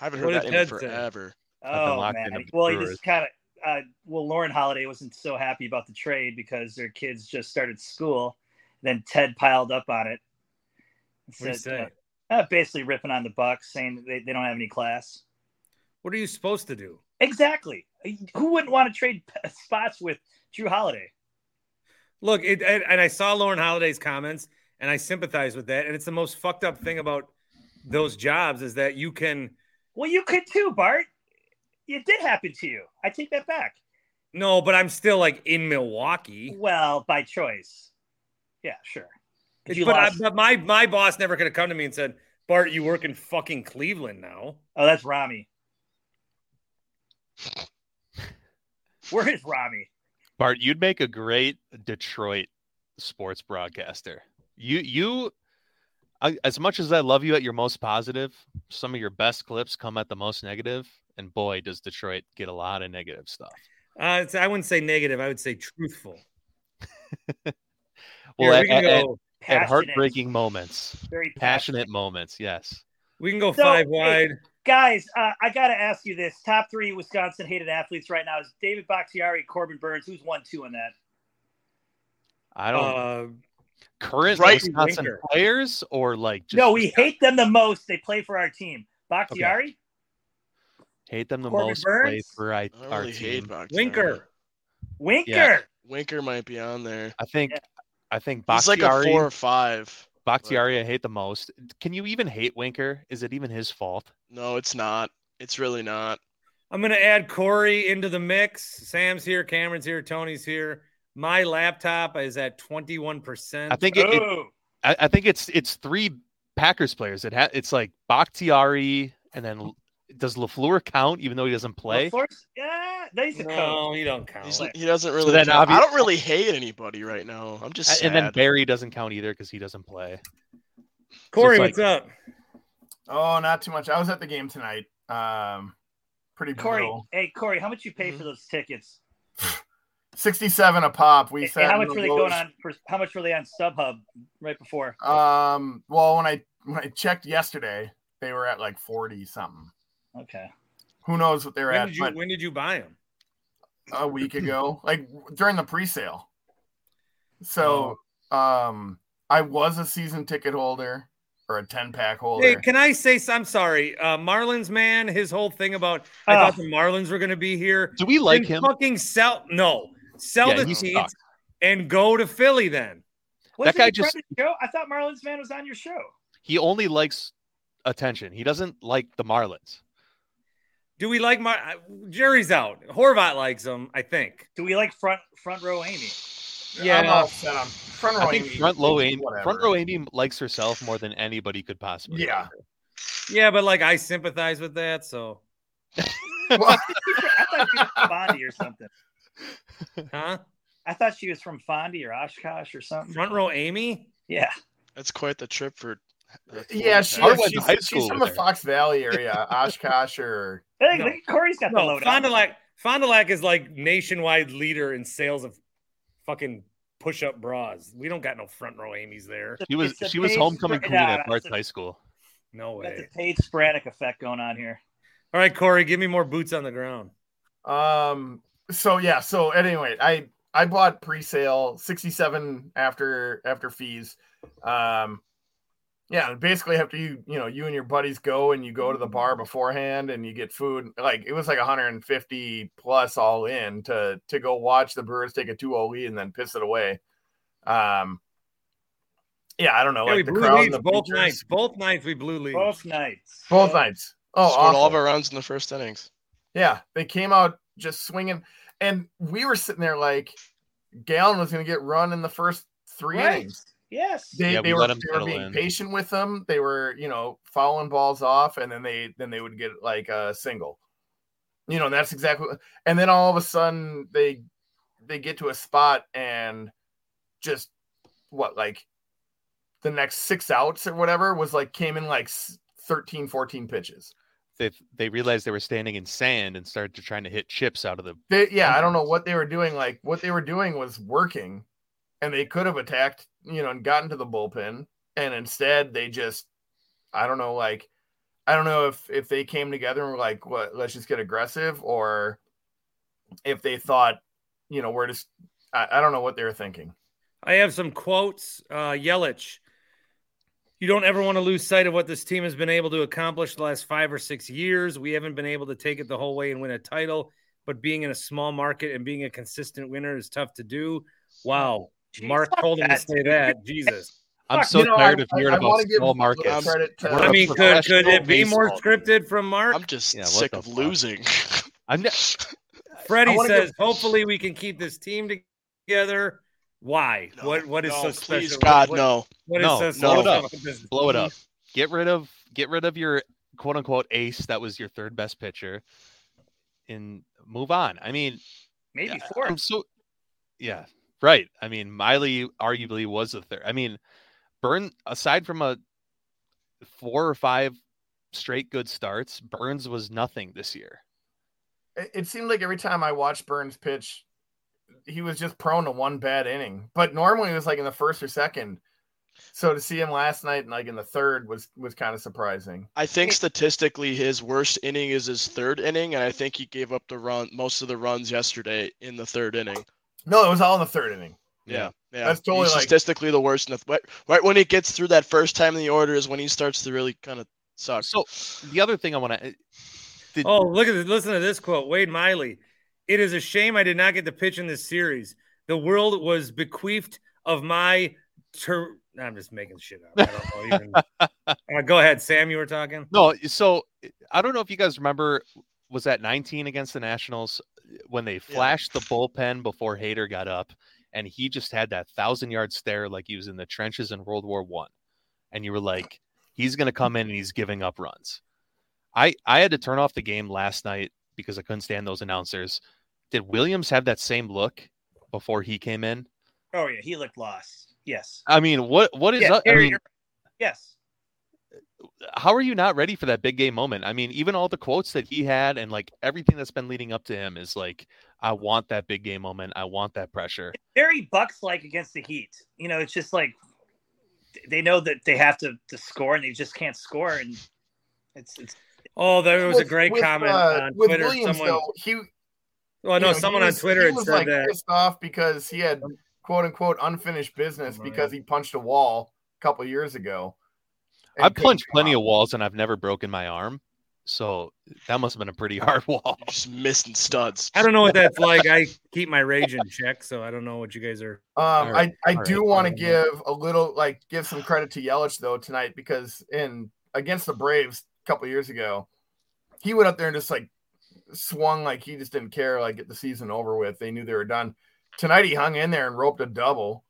Speaker 14: I haven't heard
Speaker 2: did
Speaker 14: that in
Speaker 2: Ted
Speaker 14: forever.
Speaker 15: Oh man.
Speaker 7: into
Speaker 15: Well, he just kind of. Uh, well, Lauren Holiday wasn't so happy about the trade because their kids just started school. Then Ted piled up on it. and
Speaker 2: What do you
Speaker 15: said,
Speaker 2: say?
Speaker 15: uh, uh, basically ripping on the Bucks, saying they, they don't have any class.
Speaker 2: What are you supposed to do?
Speaker 15: Exactly. Who wouldn't want to trade spots with Jrue Holiday?
Speaker 2: Look, it, and, and I saw Lauren Holiday's comments, and I sympathize with that. And it's the most fucked up thing about those jobs is that you can
Speaker 15: Well, you could too, Bart. It did happen to you. I take that back.
Speaker 2: no, but I'm still like in Milwaukee.
Speaker 15: Well, by choice. Yeah, sure. If you
Speaker 2: But, I, but my my boss never could have come to me and said, "Bart, you work in fucking Cleveland now."
Speaker 15: oh, that's Rami. Where is Rami?
Speaker 7: Bart, you'd make a great Detroit sports broadcaster. You you I, as much as I love you at your most positive, some of your best clips come at the most negative, and boy, does Detroit get a lot of negative stuff.
Speaker 2: Uh, it's, I wouldn't say negative. I would say truthful.
Speaker 7: Well,
Speaker 2: Here,
Speaker 7: at,
Speaker 2: we can
Speaker 7: at- at-
Speaker 2: go.
Speaker 7: at
Speaker 15: Passionate.
Speaker 7: heartbreaking moments,
Speaker 15: Very
Speaker 7: passionate moments, yes.
Speaker 2: We can go
Speaker 15: So,
Speaker 2: five
Speaker 15: hey,
Speaker 2: wide.
Speaker 15: Guys, uh, I got to ask you this. Top three Wisconsin hated athletes right now is David Bakhtiari, Corbin Burnes. Who's one, two on that?
Speaker 7: I don't
Speaker 2: Uh,
Speaker 7: current
Speaker 15: Right.
Speaker 7: Wisconsin
Speaker 15: Winker.
Speaker 7: players or like just
Speaker 15: no, we hate them the most. They play for our team. Bakhtiari,
Speaker 7: hate them the
Speaker 15: Corbin
Speaker 7: most. Play
Speaker 15: Burnes?
Speaker 7: for I,
Speaker 14: I don't
Speaker 7: our
Speaker 14: really hate
Speaker 7: team.
Speaker 14: Bakhtiari.
Speaker 15: Winker. Winker.
Speaker 7: Yeah.
Speaker 14: Winker might be on there.
Speaker 7: I think I think
Speaker 14: He's like a four or five.
Speaker 7: Bakhtiari, I hate the most. Can you even hate Winker? Is it even his fault?
Speaker 14: No, it's not. It's really not.
Speaker 2: I'm gonna add Corey into the mix. Sam's here, Cameron's here, Tony's here. My laptop is at 21 percent.
Speaker 7: I think it, it- I, I think it's it's three Packers players. It ha- it's like Bakhtiari, and then does LaFleur count even though he doesn't play?
Speaker 15: LaFleur's- yeah, he's a
Speaker 2: no,
Speaker 15: coach.
Speaker 2: he don't count.
Speaker 14: He's, he doesn't really.
Speaker 7: then
Speaker 14: count. I don't really hate anybody right now. I'm just sad.
Speaker 7: and then Barry doesn't count either because he doesn't play.
Speaker 2: Corey,
Speaker 7: it's
Speaker 2: what's up?
Speaker 17: Oh, not too much. I was at the game tonight. Um, pretty
Speaker 15: Corey,
Speaker 17: brutal.
Speaker 15: hey Corey, how much you pay for
Speaker 14: Mm-hmm.
Speaker 15: those tickets?
Speaker 17: Sixty-seven a pop. We
Speaker 15: Hey,
Speaker 17: sat.
Speaker 15: how much were they going on? For, how much were they on StubHub right before?
Speaker 17: Um. Well, when I when I checked yesterday, they were at like forty something.
Speaker 15: Okay.
Speaker 17: Who knows what they're
Speaker 2: When
Speaker 17: at?
Speaker 2: did you
Speaker 17: but
Speaker 2: when did you buy them?
Speaker 17: a week ago, like during the pre-sale. So, um, I was a season ticket holder or a ten pack holder.
Speaker 2: Hey, can I say? I'm sorry, uh, Marlins man. His whole thing about I
Speaker 15: Ah.
Speaker 2: thought the Marlins were going to be here.
Speaker 7: Do we like him?
Speaker 2: Fucking sell no, sell
Speaker 7: Yeah,
Speaker 2: the
Speaker 7: he
Speaker 2: seats and go to Philly. Then
Speaker 15: Wasn't
Speaker 7: guy just-
Speaker 15: part show? I thought Marlins man was on your show.
Speaker 7: He only likes attention. He doesn't like the Marlins.
Speaker 2: do we like Mar? uh, Jerry's out. Horvat likes him. I think.
Speaker 15: Do we like front front row Amy?
Speaker 2: Yeah.
Speaker 17: I'm all set on front row.
Speaker 7: I think
Speaker 17: Amy,
Speaker 7: front low Amy,
Speaker 17: whatever.
Speaker 7: front row Amy likes herself more than anybody could possibly.
Speaker 17: Yeah.
Speaker 7: like.
Speaker 2: Yeah, but like I sympathize with that. So,
Speaker 15: I thought she was from Fondy or something.
Speaker 2: Huh?
Speaker 15: I thought she was from Fondy or Oshkosh or something.
Speaker 2: Front row Amy.
Speaker 15: Yeah.
Speaker 14: That's quite the trip for. uh,
Speaker 17: Yeah, she,
Speaker 7: I went to
Speaker 17: she's,
Speaker 7: high
Speaker 17: she's
Speaker 7: school
Speaker 17: from
Speaker 7: with
Speaker 17: the. Fox Valley area, Oshkosh or
Speaker 15: Hey,
Speaker 2: No.
Speaker 15: look, Corey's got the
Speaker 2: No,
Speaker 15: load
Speaker 2: Fond du. Lac. Fond du Lac is like nationwide leader in sales of fucking push-up bras. We don't got no front row Amy's there.
Speaker 7: She was
Speaker 15: It's
Speaker 7: she was homecoming queen
Speaker 15: nah,
Speaker 7: at
Speaker 15: nah,
Speaker 7: Bart's high school.
Speaker 2: No
Speaker 15: That's a
Speaker 2: way.
Speaker 15: paid sporadic effect going on here.
Speaker 2: All right, Corey, give me more boots on the ground.
Speaker 17: Um. So yeah. So anyway, I I bought pre-sale sixty seven after after fees. Um. Yeah, basically after you you know you and your buddies go and you go to the bar beforehand and you get food like it was like 150 plus all in to to go watch the Brewers take a 2-0 lead and then piss it away. Um. Yeah, I don't know.
Speaker 2: Yeah, we
Speaker 17: like the
Speaker 2: blew
Speaker 17: crowd
Speaker 2: leads
Speaker 17: the
Speaker 2: both
Speaker 17: bleachers.
Speaker 2: nights. Both nights we blew leads.
Speaker 15: Both nights.
Speaker 17: Both nights. Oh,
Speaker 14: Scored all of our runs in the first innings.
Speaker 17: Yeah, they came out just swinging, and we were sitting there like Gallen was going to get run in the first three
Speaker 15: Right.
Speaker 17: innings.
Speaker 15: Yes.
Speaker 17: They,
Speaker 7: Yeah,
Speaker 17: they
Speaker 7: we
Speaker 17: were,
Speaker 7: let 'em
Speaker 17: they were being
Speaker 7: in.
Speaker 17: patient with them. They were, you know, fouling balls off, and then they then they would get like a single. You know, and that's exactly. And then all of a sudden they they get to a spot and just what like the next six outs or whatever was like came in like s- 13 14 pitches
Speaker 7: They they realized they were standing in sand and started to trying to hit chips out of the.
Speaker 17: they, yeah i don't know what they were doing like what they were doing was working and they could have attacked you know and gotten to the bullpen and instead they just i don't know like i don't know if if they came together and were like what let's just get aggressive or if they thought you know we're just i, I don't know what they were thinking
Speaker 2: I have some quotes. Uh, Yelich, you don't ever want to lose sight of what this team has been able to accomplish the last five or six years. We haven't been able to take it the whole way and win a title, but being in a small market and being a consistent winner is tough to do. Wow. Mark told him to say that. Jesus.
Speaker 7: I'm so tired of hearing about small markets.
Speaker 2: I mean, could, could it be more scripted from Mark?
Speaker 14: I'm just
Speaker 7: Yeah,
Speaker 14: sick of
Speaker 7: fuck?
Speaker 14: losing.
Speaker 7: I'm ne-
Speaker 2: Freddie says,
Speaker 17: give-
Speaker 2: hopefully we can keep this team together. Why? what what is
Speaker 14: no,
Speaker 2: so special?
Speaker 14: please, God,
Speaker 2: what,
Speaker 14: no.
Speaker 2: What is
Speaker 7: no,
Speaker 2: so
Speaker 7: blow it
Speaker 2: special
Speaker 7: up. Blow it up. Get rid of get rid of your quote unquote ace that was your third best pitcher, and move on. I mean,
Speaker 15: Maybe
Speaker 7: yeah,
Speaker 15: fourth.
Speaker 7: I'm so yeah, right. I mean, Miley arguably was the third. I mean, Burn aside from a four or five straight good starts, Burnes was nothing this year.
Speaker 17: it, it seemed like every time I watched Burnes pitch, he was just prone to one bad inning. But normally it was like in the first or second. So to see him last night and like in the third was was kind of surprising.
Speaker 14: I think statistically his worst inning is his third inning, and I think he gave up the run most of the runs yesterday in the third inning.
Speaker 17: No, it was all in the third inning.
Speaker 14: Yeah, yeah.
Speaker 17: That's totally
Speaker 14: He's
Speaker 17: like-
Speaker 14: statistically the worst. In the, right, right when he gets through that first time in the order is when he starts to really kind of suck.
Speaker 7: So the other thing I want to uh,
Speaker 2: Oh, look at this. Listen to this quote. Wade Miley. It is a shame I did not get to pitch in this series. The world was bequeathed of my ter- I'm just making shit up. I don't know even. Uh, go ahead, Sam. You were talking.
Speaker 7: No, so I don't know if you guys remember, was that 19 against the Nationals when they flashed the bullpen before Hader got up, and he just had that thousand yard stare like he was in the trenches in World War One, and you were like, he's going to come in and he's giving up runs. I I had to turn off the game last night because I couldn't stand those announcers. Did Williams have that same look before he came in?
Speaker 15: Oh yeah, he looked lost. Yes.
Speaker 7: I mean, what what is
Speaker 15: Yeah,
Speaker 7: up? I mean,
Speaker 15: yes.
Speaker 7: how are you not ready for that big game moment? I mean, even all the quotes that he had and like everything that's been leading up to him is like, I want that big game moment. I want that pressure.
Speaker 15: Very Bucks like against the Heat. You know, it's just like they know that they have to to score and they just can't score and it's it's
Speaker 2: Oh, there was a great
Speaker 17: with,
Speaker 2: comment
Speaker 17: uh,
Speaker 2: on
Speaker 17: with
Speaker 2: Twitter.
Speaker 17: Williams,
Speaker 2: someone,
Speaker 17: though, he
Speaker 2: well, no,
Speaker 17: you know, he
Speaker 2: someone on
Speaker 17: was-
Speaker 2: Twitter
Speaker 17: he
Speaker 2: had
Speaker 17: was
Speaker 2: said
Speaker 17: like
Speaker 2: that.
Speaker 17: pissed off because he had quote unquote unfinished business because he punched a wall a couple years ago.
Speaker 7: I've punched plenty of walls and I've never broken my arm. So that must have been a pretty hard wall.
Speaker 14: Just missing studs.
Speaker 2: I don't know what that's like. I keep my rage in check, so I don't know what you guys are.
Speaker 17: Um,
Speaker 2: All right,
Speaker 17: I, I
Speaker 2: all
Speaker 17: do
Speaker 2: right.
Speaker 17: want to give a little like give some credit to Yelich though tonight because in against the Braves a couple years ago, he went up there and just like swung like he just didn't care, like get the season over with. They knew they were done. Tonight he hung in there and roped a double.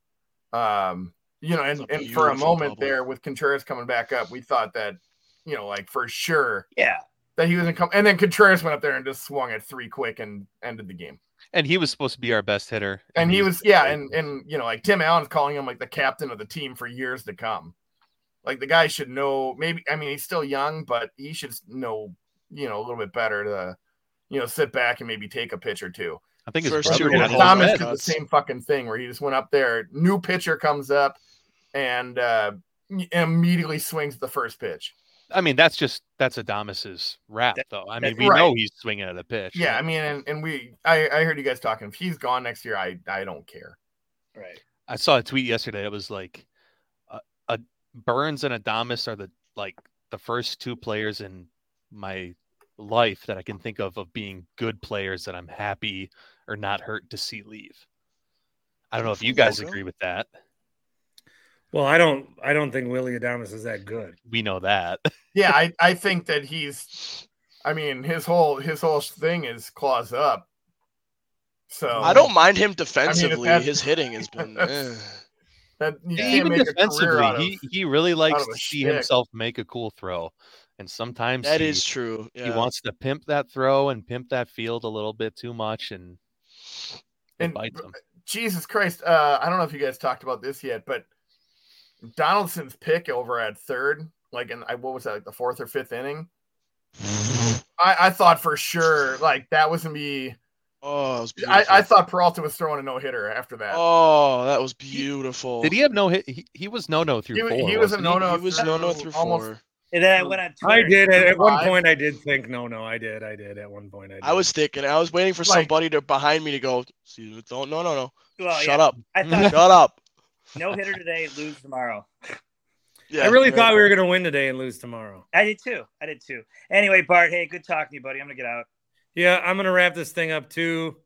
Speaker 17: Um, you know, and, and for a moment
Speaker 14: double.
Speaker 17: there with Contreras coming back up, we thought that, you know, like for sure
Speaker 15: yeah.
Speaker 17: that he was gonna come and then Contreras went up there and just swung it three quick and ended the game.
Speaker 7: And he was supposed to be our best hitter.
Speaker 17: And he
Speaker 7: he's-
Speaker 17: was, yeah, and and you know, like Tim Allen's calling him like the captain of the team for years to come. Like the guy should know. Maybe I mean he's still young, but he should know, you know, a little bit better to, you know, sit back and maybe take a pitch or two.
Speaker 7: I think his
Speaker 14: First
Speaker 7: brother
Speaker 14: two
Speaker 7: did
Speaker 14: were
Speaker 7: it
Speaker 14: home
Speaker 17: Thomas did the same fucking thing where he just went up there. New pitcher comes up and uh, immediately swings the first pitch.
Speaker 7: I mean, that's just that's Adames's rap, though. I mean,
Speaker 17: that's
Speaker 7: we
Speaker 17: right.
Speaker 7: know he's swinging at a pitch.
Speaker 17: Yeah, I mean, and, and we, I, I heard you guys talking. If he's gone next year, I, I don't care.
Speaker 15: Right.
Speaker 7: I saw a tweet yesterday. It was like, uh, uh, Burnes and Adames are the like the first two players in my life that I can think of of being good players that I'm happy or not hurt to see leave. I don't know if you guys agree with that.
Speaker 2: Well, I don't. I don't think Willy Adames is that good.
Speaker 7: We know that.
Speaker 17: yeah, I, I think that he's I mean his whole his whole thing is claws up. So
Speaker 14: I don't mind him
Speaker 17: if
Speaker 14: defensively.
Speaker 17: that's-
Speaker 14: His hitting has been. eh.
Speaker 17: that
Speaker 7: Yeah, even
Speaker 17: make a career
Speaker 7: defensively,
Speaker 17: out of,
Speaker 7: he he really likes to see
Speaker 17: shtick.
Speaker 7: himself make a cool throw. And sometimes
Speaker 14: That
Speaker 7: he,
Speaker 14: is true.
Speaker 7: He wants to pimp that throw and pimp that field a little bit too much, and
Speaker 17: And
Speaker 7: bites him.
Speaker 17: Jesus Christ, uh, I don't know if you guys talked about this yet, but Donaldson's pick over at third, like in what was that, like the fourth or fifth inning? I, I thought for sure like that was gonna be.
Speaker 14: Oh, was
Speaker 17: I, I thought Peralta was throwing a no hitter after that.
Speaker 14: Oh, that was beautiful.
Speaker 7: Did he have no hit? He, he was no no through
Speaker 17: He-
Speaker 7: four.
Speaker 17: he was a no-no
Speaker 14: He was no no through
Speaker 17: almost-
Speaker 14: four.
Speaker 15: And then I went on
Speaker 2: I did at, at one point. I did think no, no. I did. I did at one point. I, did.
Speaker 14: I was thinking. I was waiting for
Speaker 17: Like-
Speaker 14: somebody to behind me to go. See, don't no no no.
Speaker 15: Well,
Speaker 14: Shut
Speaker 15: yeah.
Speaker 14: up.
Speaker 15: I thought
Speaker 14: Shut up.
Speaker 15: no hitter today, lose tomorrow.
Speaker 14: Yeah,
Speaker 2: I really thought we were going to win today and lose tomorrow.
Speaker 15: I did too. I did too. Anyway, Bart, hey, good talking to you, buddy. I'm gonna get out.
Speaker 2: Yeah, I'm going to wrap this thing up too.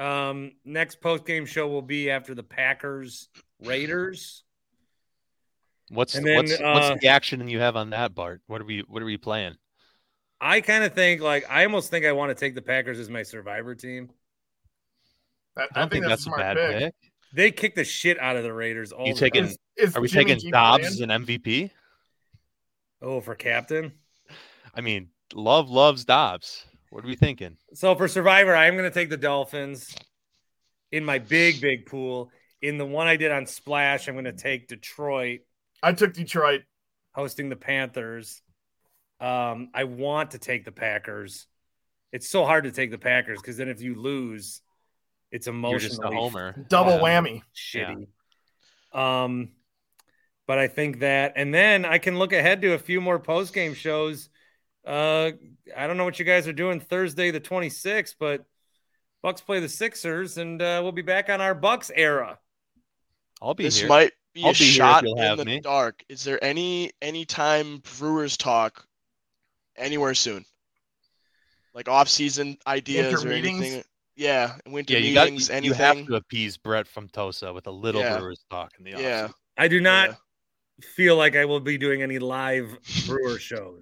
Speaker 2: Um, next post game show will be after the Packers Raiders.
Speaker 7: What's
Speaker 2: then,
Speaker 7: what's
Speaker 2: uh,
Speaker 7: what's the action you have on that, Bart? What are we what are we playing?
Speaker 2: I kind of think like I almost think I want to take the Packers as my survivor team.
Speaker 17: I,
Speaker 7: I don't think, that's, a bad pick.
Speaker 2: They kick the shit out of the Raiders. All
Speaker 7: You
Speaker 2: the
Speaker 7: taking?
Speaker 2: time.
Speaker 17: Is
Speaker 7: Are we
Speaker 17: Jimmy
Speaker 7: taking
Speaker 17: G
Speaker 7: Dobbs as an MVP?
Speaker 2: Oh, for captain.
Speaker 7: I mean, love loves Dobbs. What are we thinking?
Speaker 2: So for survivor, I am going to take the Dolphins in my big big pool. In the one I did on Splash, I'm going to take Detroit
Speaker 17: I took Detroit.
Speaker 2: hosting the Panthers. Um, I want to take the Packers. It's so hard to take the Packers because then if you lose, it's
Speaker 7: You're just a
Speaker 2: emotionally
Speaker 7: homer.
Speaker 17: Double
Speaker 7: Yeah.
Speaker 17: whammy.
Speaker 2: shitty. Um, but I think that, and then I can look ahead to a few more post game shows. Uh, I don't know what you guys are doing Thursday the 26th, but Bucks play the Sixers, and uh, we'll be back on our Bucks era.
Speaker 7: I'll be
Speaker 14: This
Speaker 7: here.
Speaker 14: might be
Speaker 7: I'll
Speaker 14: a
Speaker 7: be
Speaker 14: shot in
Speaker 7: have
Speaker 14: the
Speaker 7: me.
Speaker 14: dark. Is there any any time Brewers talk anywhere soon? Like off season ideas
Speaker 17: Winter
Speaker 14: or
Speaker 17: meetings?
Speaker 14: anything? Yeah, winter
Speaker 7: yeah, you got
Speaker 14: meetings.
Speaker 7: you,
Speaker 14: anything?
Speaker 7: you have to appease Brett from Tosa with a little
Speaker 14: Yeah.
Speaker 7: Brewers talk in the
Speaker 14: Yeah.
Speaker 2: I do not
Speaker 14: Yeah.
Speaker 2: feel like I will be doing any live Brewer shows.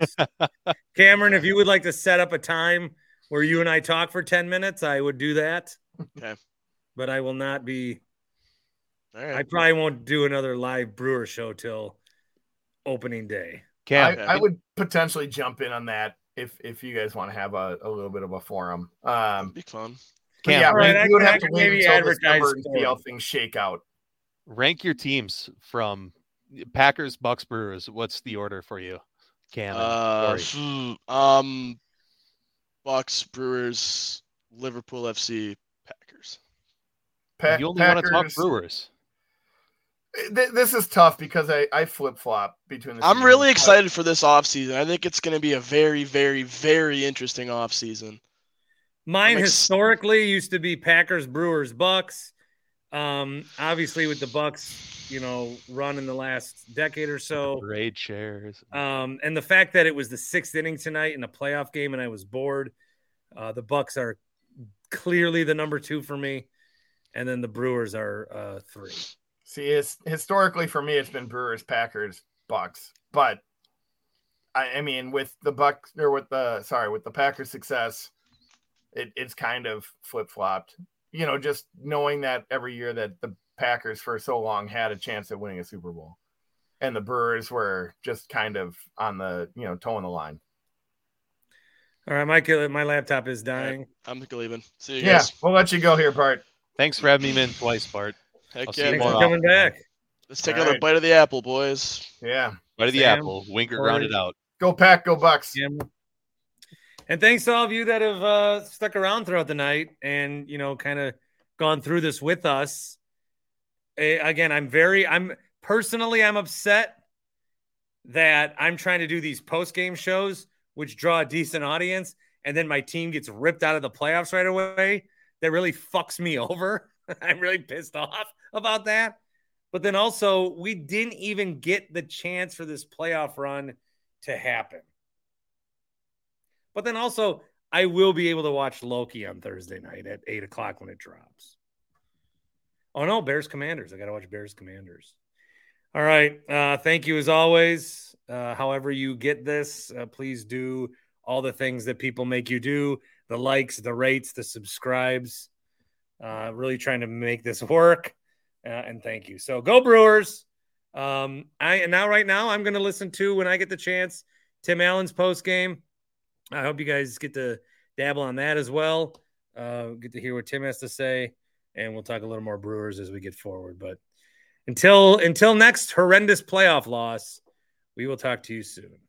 Speaker 2: Cameron, if you would like to set up a time where you and I talk for 10 minutes, I would do that.
Speaker 14: Okay.
Speaker 2: But I will not be
Speaker 14: All
Speaker 2: I probably won't do another live brewer show till opening day.
Speaker 7: Cam,
Speaker 17: I, I would potentially jump in on that if if you guys want to have a, a little bit of a forum. Um,
Speaker 14: Be fun.
Speaker 17: but
Speaker 7: Cam,
Speaker 17: yeah,
Speaker 2: All right,
Speaker 17: we,
Speaker 2: I
Speaker 17: we would
Speaker 2: can- I
Speaker 17: have to wait
Speaker 2: maybe advertise
Speaker 17: and see how things shake out.
Speaker 7: rank your teams from Packers, Bucks, Brewers. What's the order for you, Cam? and
Speaker 14: Uh,
Speaker 7: Corey?
Speaker 14: um, Bucks, Brewers, Liverpool FC, Packers.
Speaker 17: Pa-
Speaker 7: you only want to talk Brewers.
Speaker 17: Th- This is tough because I, I flip flop between the.
Speaker 14: I'm
Speaker 17: seasons,
Speaker 14: really excited for this offseason. I think it's going to be a very, very, very interesting offseason.
Speaker 2: Mine
Speaker 14: ex-
Speaker 2: historically used to be Packers, Brewers, Bucks. Um, obviously with the Bucks, you know, run in the last decade or so.
Speaker 7: Parade chairs.
Speaker 2: Um, and the fact that it was the sixth inning tonight in a playoff game and I was bored. Uh, the Bucks are clearly the number two for me, and then the Brewers are uh, three.
Speaker 17: See, it's historically for me, it's been Brewers, Packers, Bucks. But I, I mean, with the Bucks or with the sorry, with the Packers' success, it, it's kind of flip flopped. You know, just knowing that every year that the Packers for so long had a chance at winning a Super Bowl, and the Brewers were just kind of on the you know toeing the line.
Speaker 2: All right, Mike, my laptop is dying.
Speaker 14: I'm leaving. See you
Speaker 17: Yeah,
Speaker 14: guys.
Speaker 17: we'll let you go here, Bart.
Speaker 7: Thanks for having me in twice, Bart.
Speaker 14: Heck
Speaker 7: I'll see
Speaker 14: yeah,
Speaker 2: Thanks for coming back.
Speaker 14: Let's take
Speaker 17: All
Speaker 14: another
Speaker 17: right.
Speaker 14: bite of the apple, boys.
Speaker 17: Yeah,
Speaker 7: Right of the
Speaker 2: Sam,
Speaker 7: apple. Winker
Speaker 2: Corey.
Speaker 7: grounded out.
Speaker 17: go pack, go Bucks.
Speaker 2: Yeah. And thanks to all of you that have uh, stuck around throughout the night and you know kind of gone through this with us. Eh, again, I'm very I'm personally I'm upset that I'm trying to do these post game shows which draw a decent audience and then my team gets ripped out of the playoffs right away. That really fucks me over. I'm really pissed off about that. But then also, we didn't even get the chance for this playoff run to happen. But then also, I will be able to watch Loki on Thursday night at eight o'clock when it drops. Oh no, Bears Commanders. I got to watch Bears Commanders. All right. Uh, thank you as always. Uh, however, you get this, uh, please do all the things that people make you do the likes, the rates, the subscribes. Uh, really trying to make this work. Uh, and thank you. So go Brewers. Um, I and now right now I'm going to listen to when I get the chance Tim Allen's post game. I hope you guys get to dabble on that as well. Uh, get to hear what Tim has to say, and we'll talk a little more Brewers as we get forward. But until until next horrendous playoff loss, we will talk to you soon.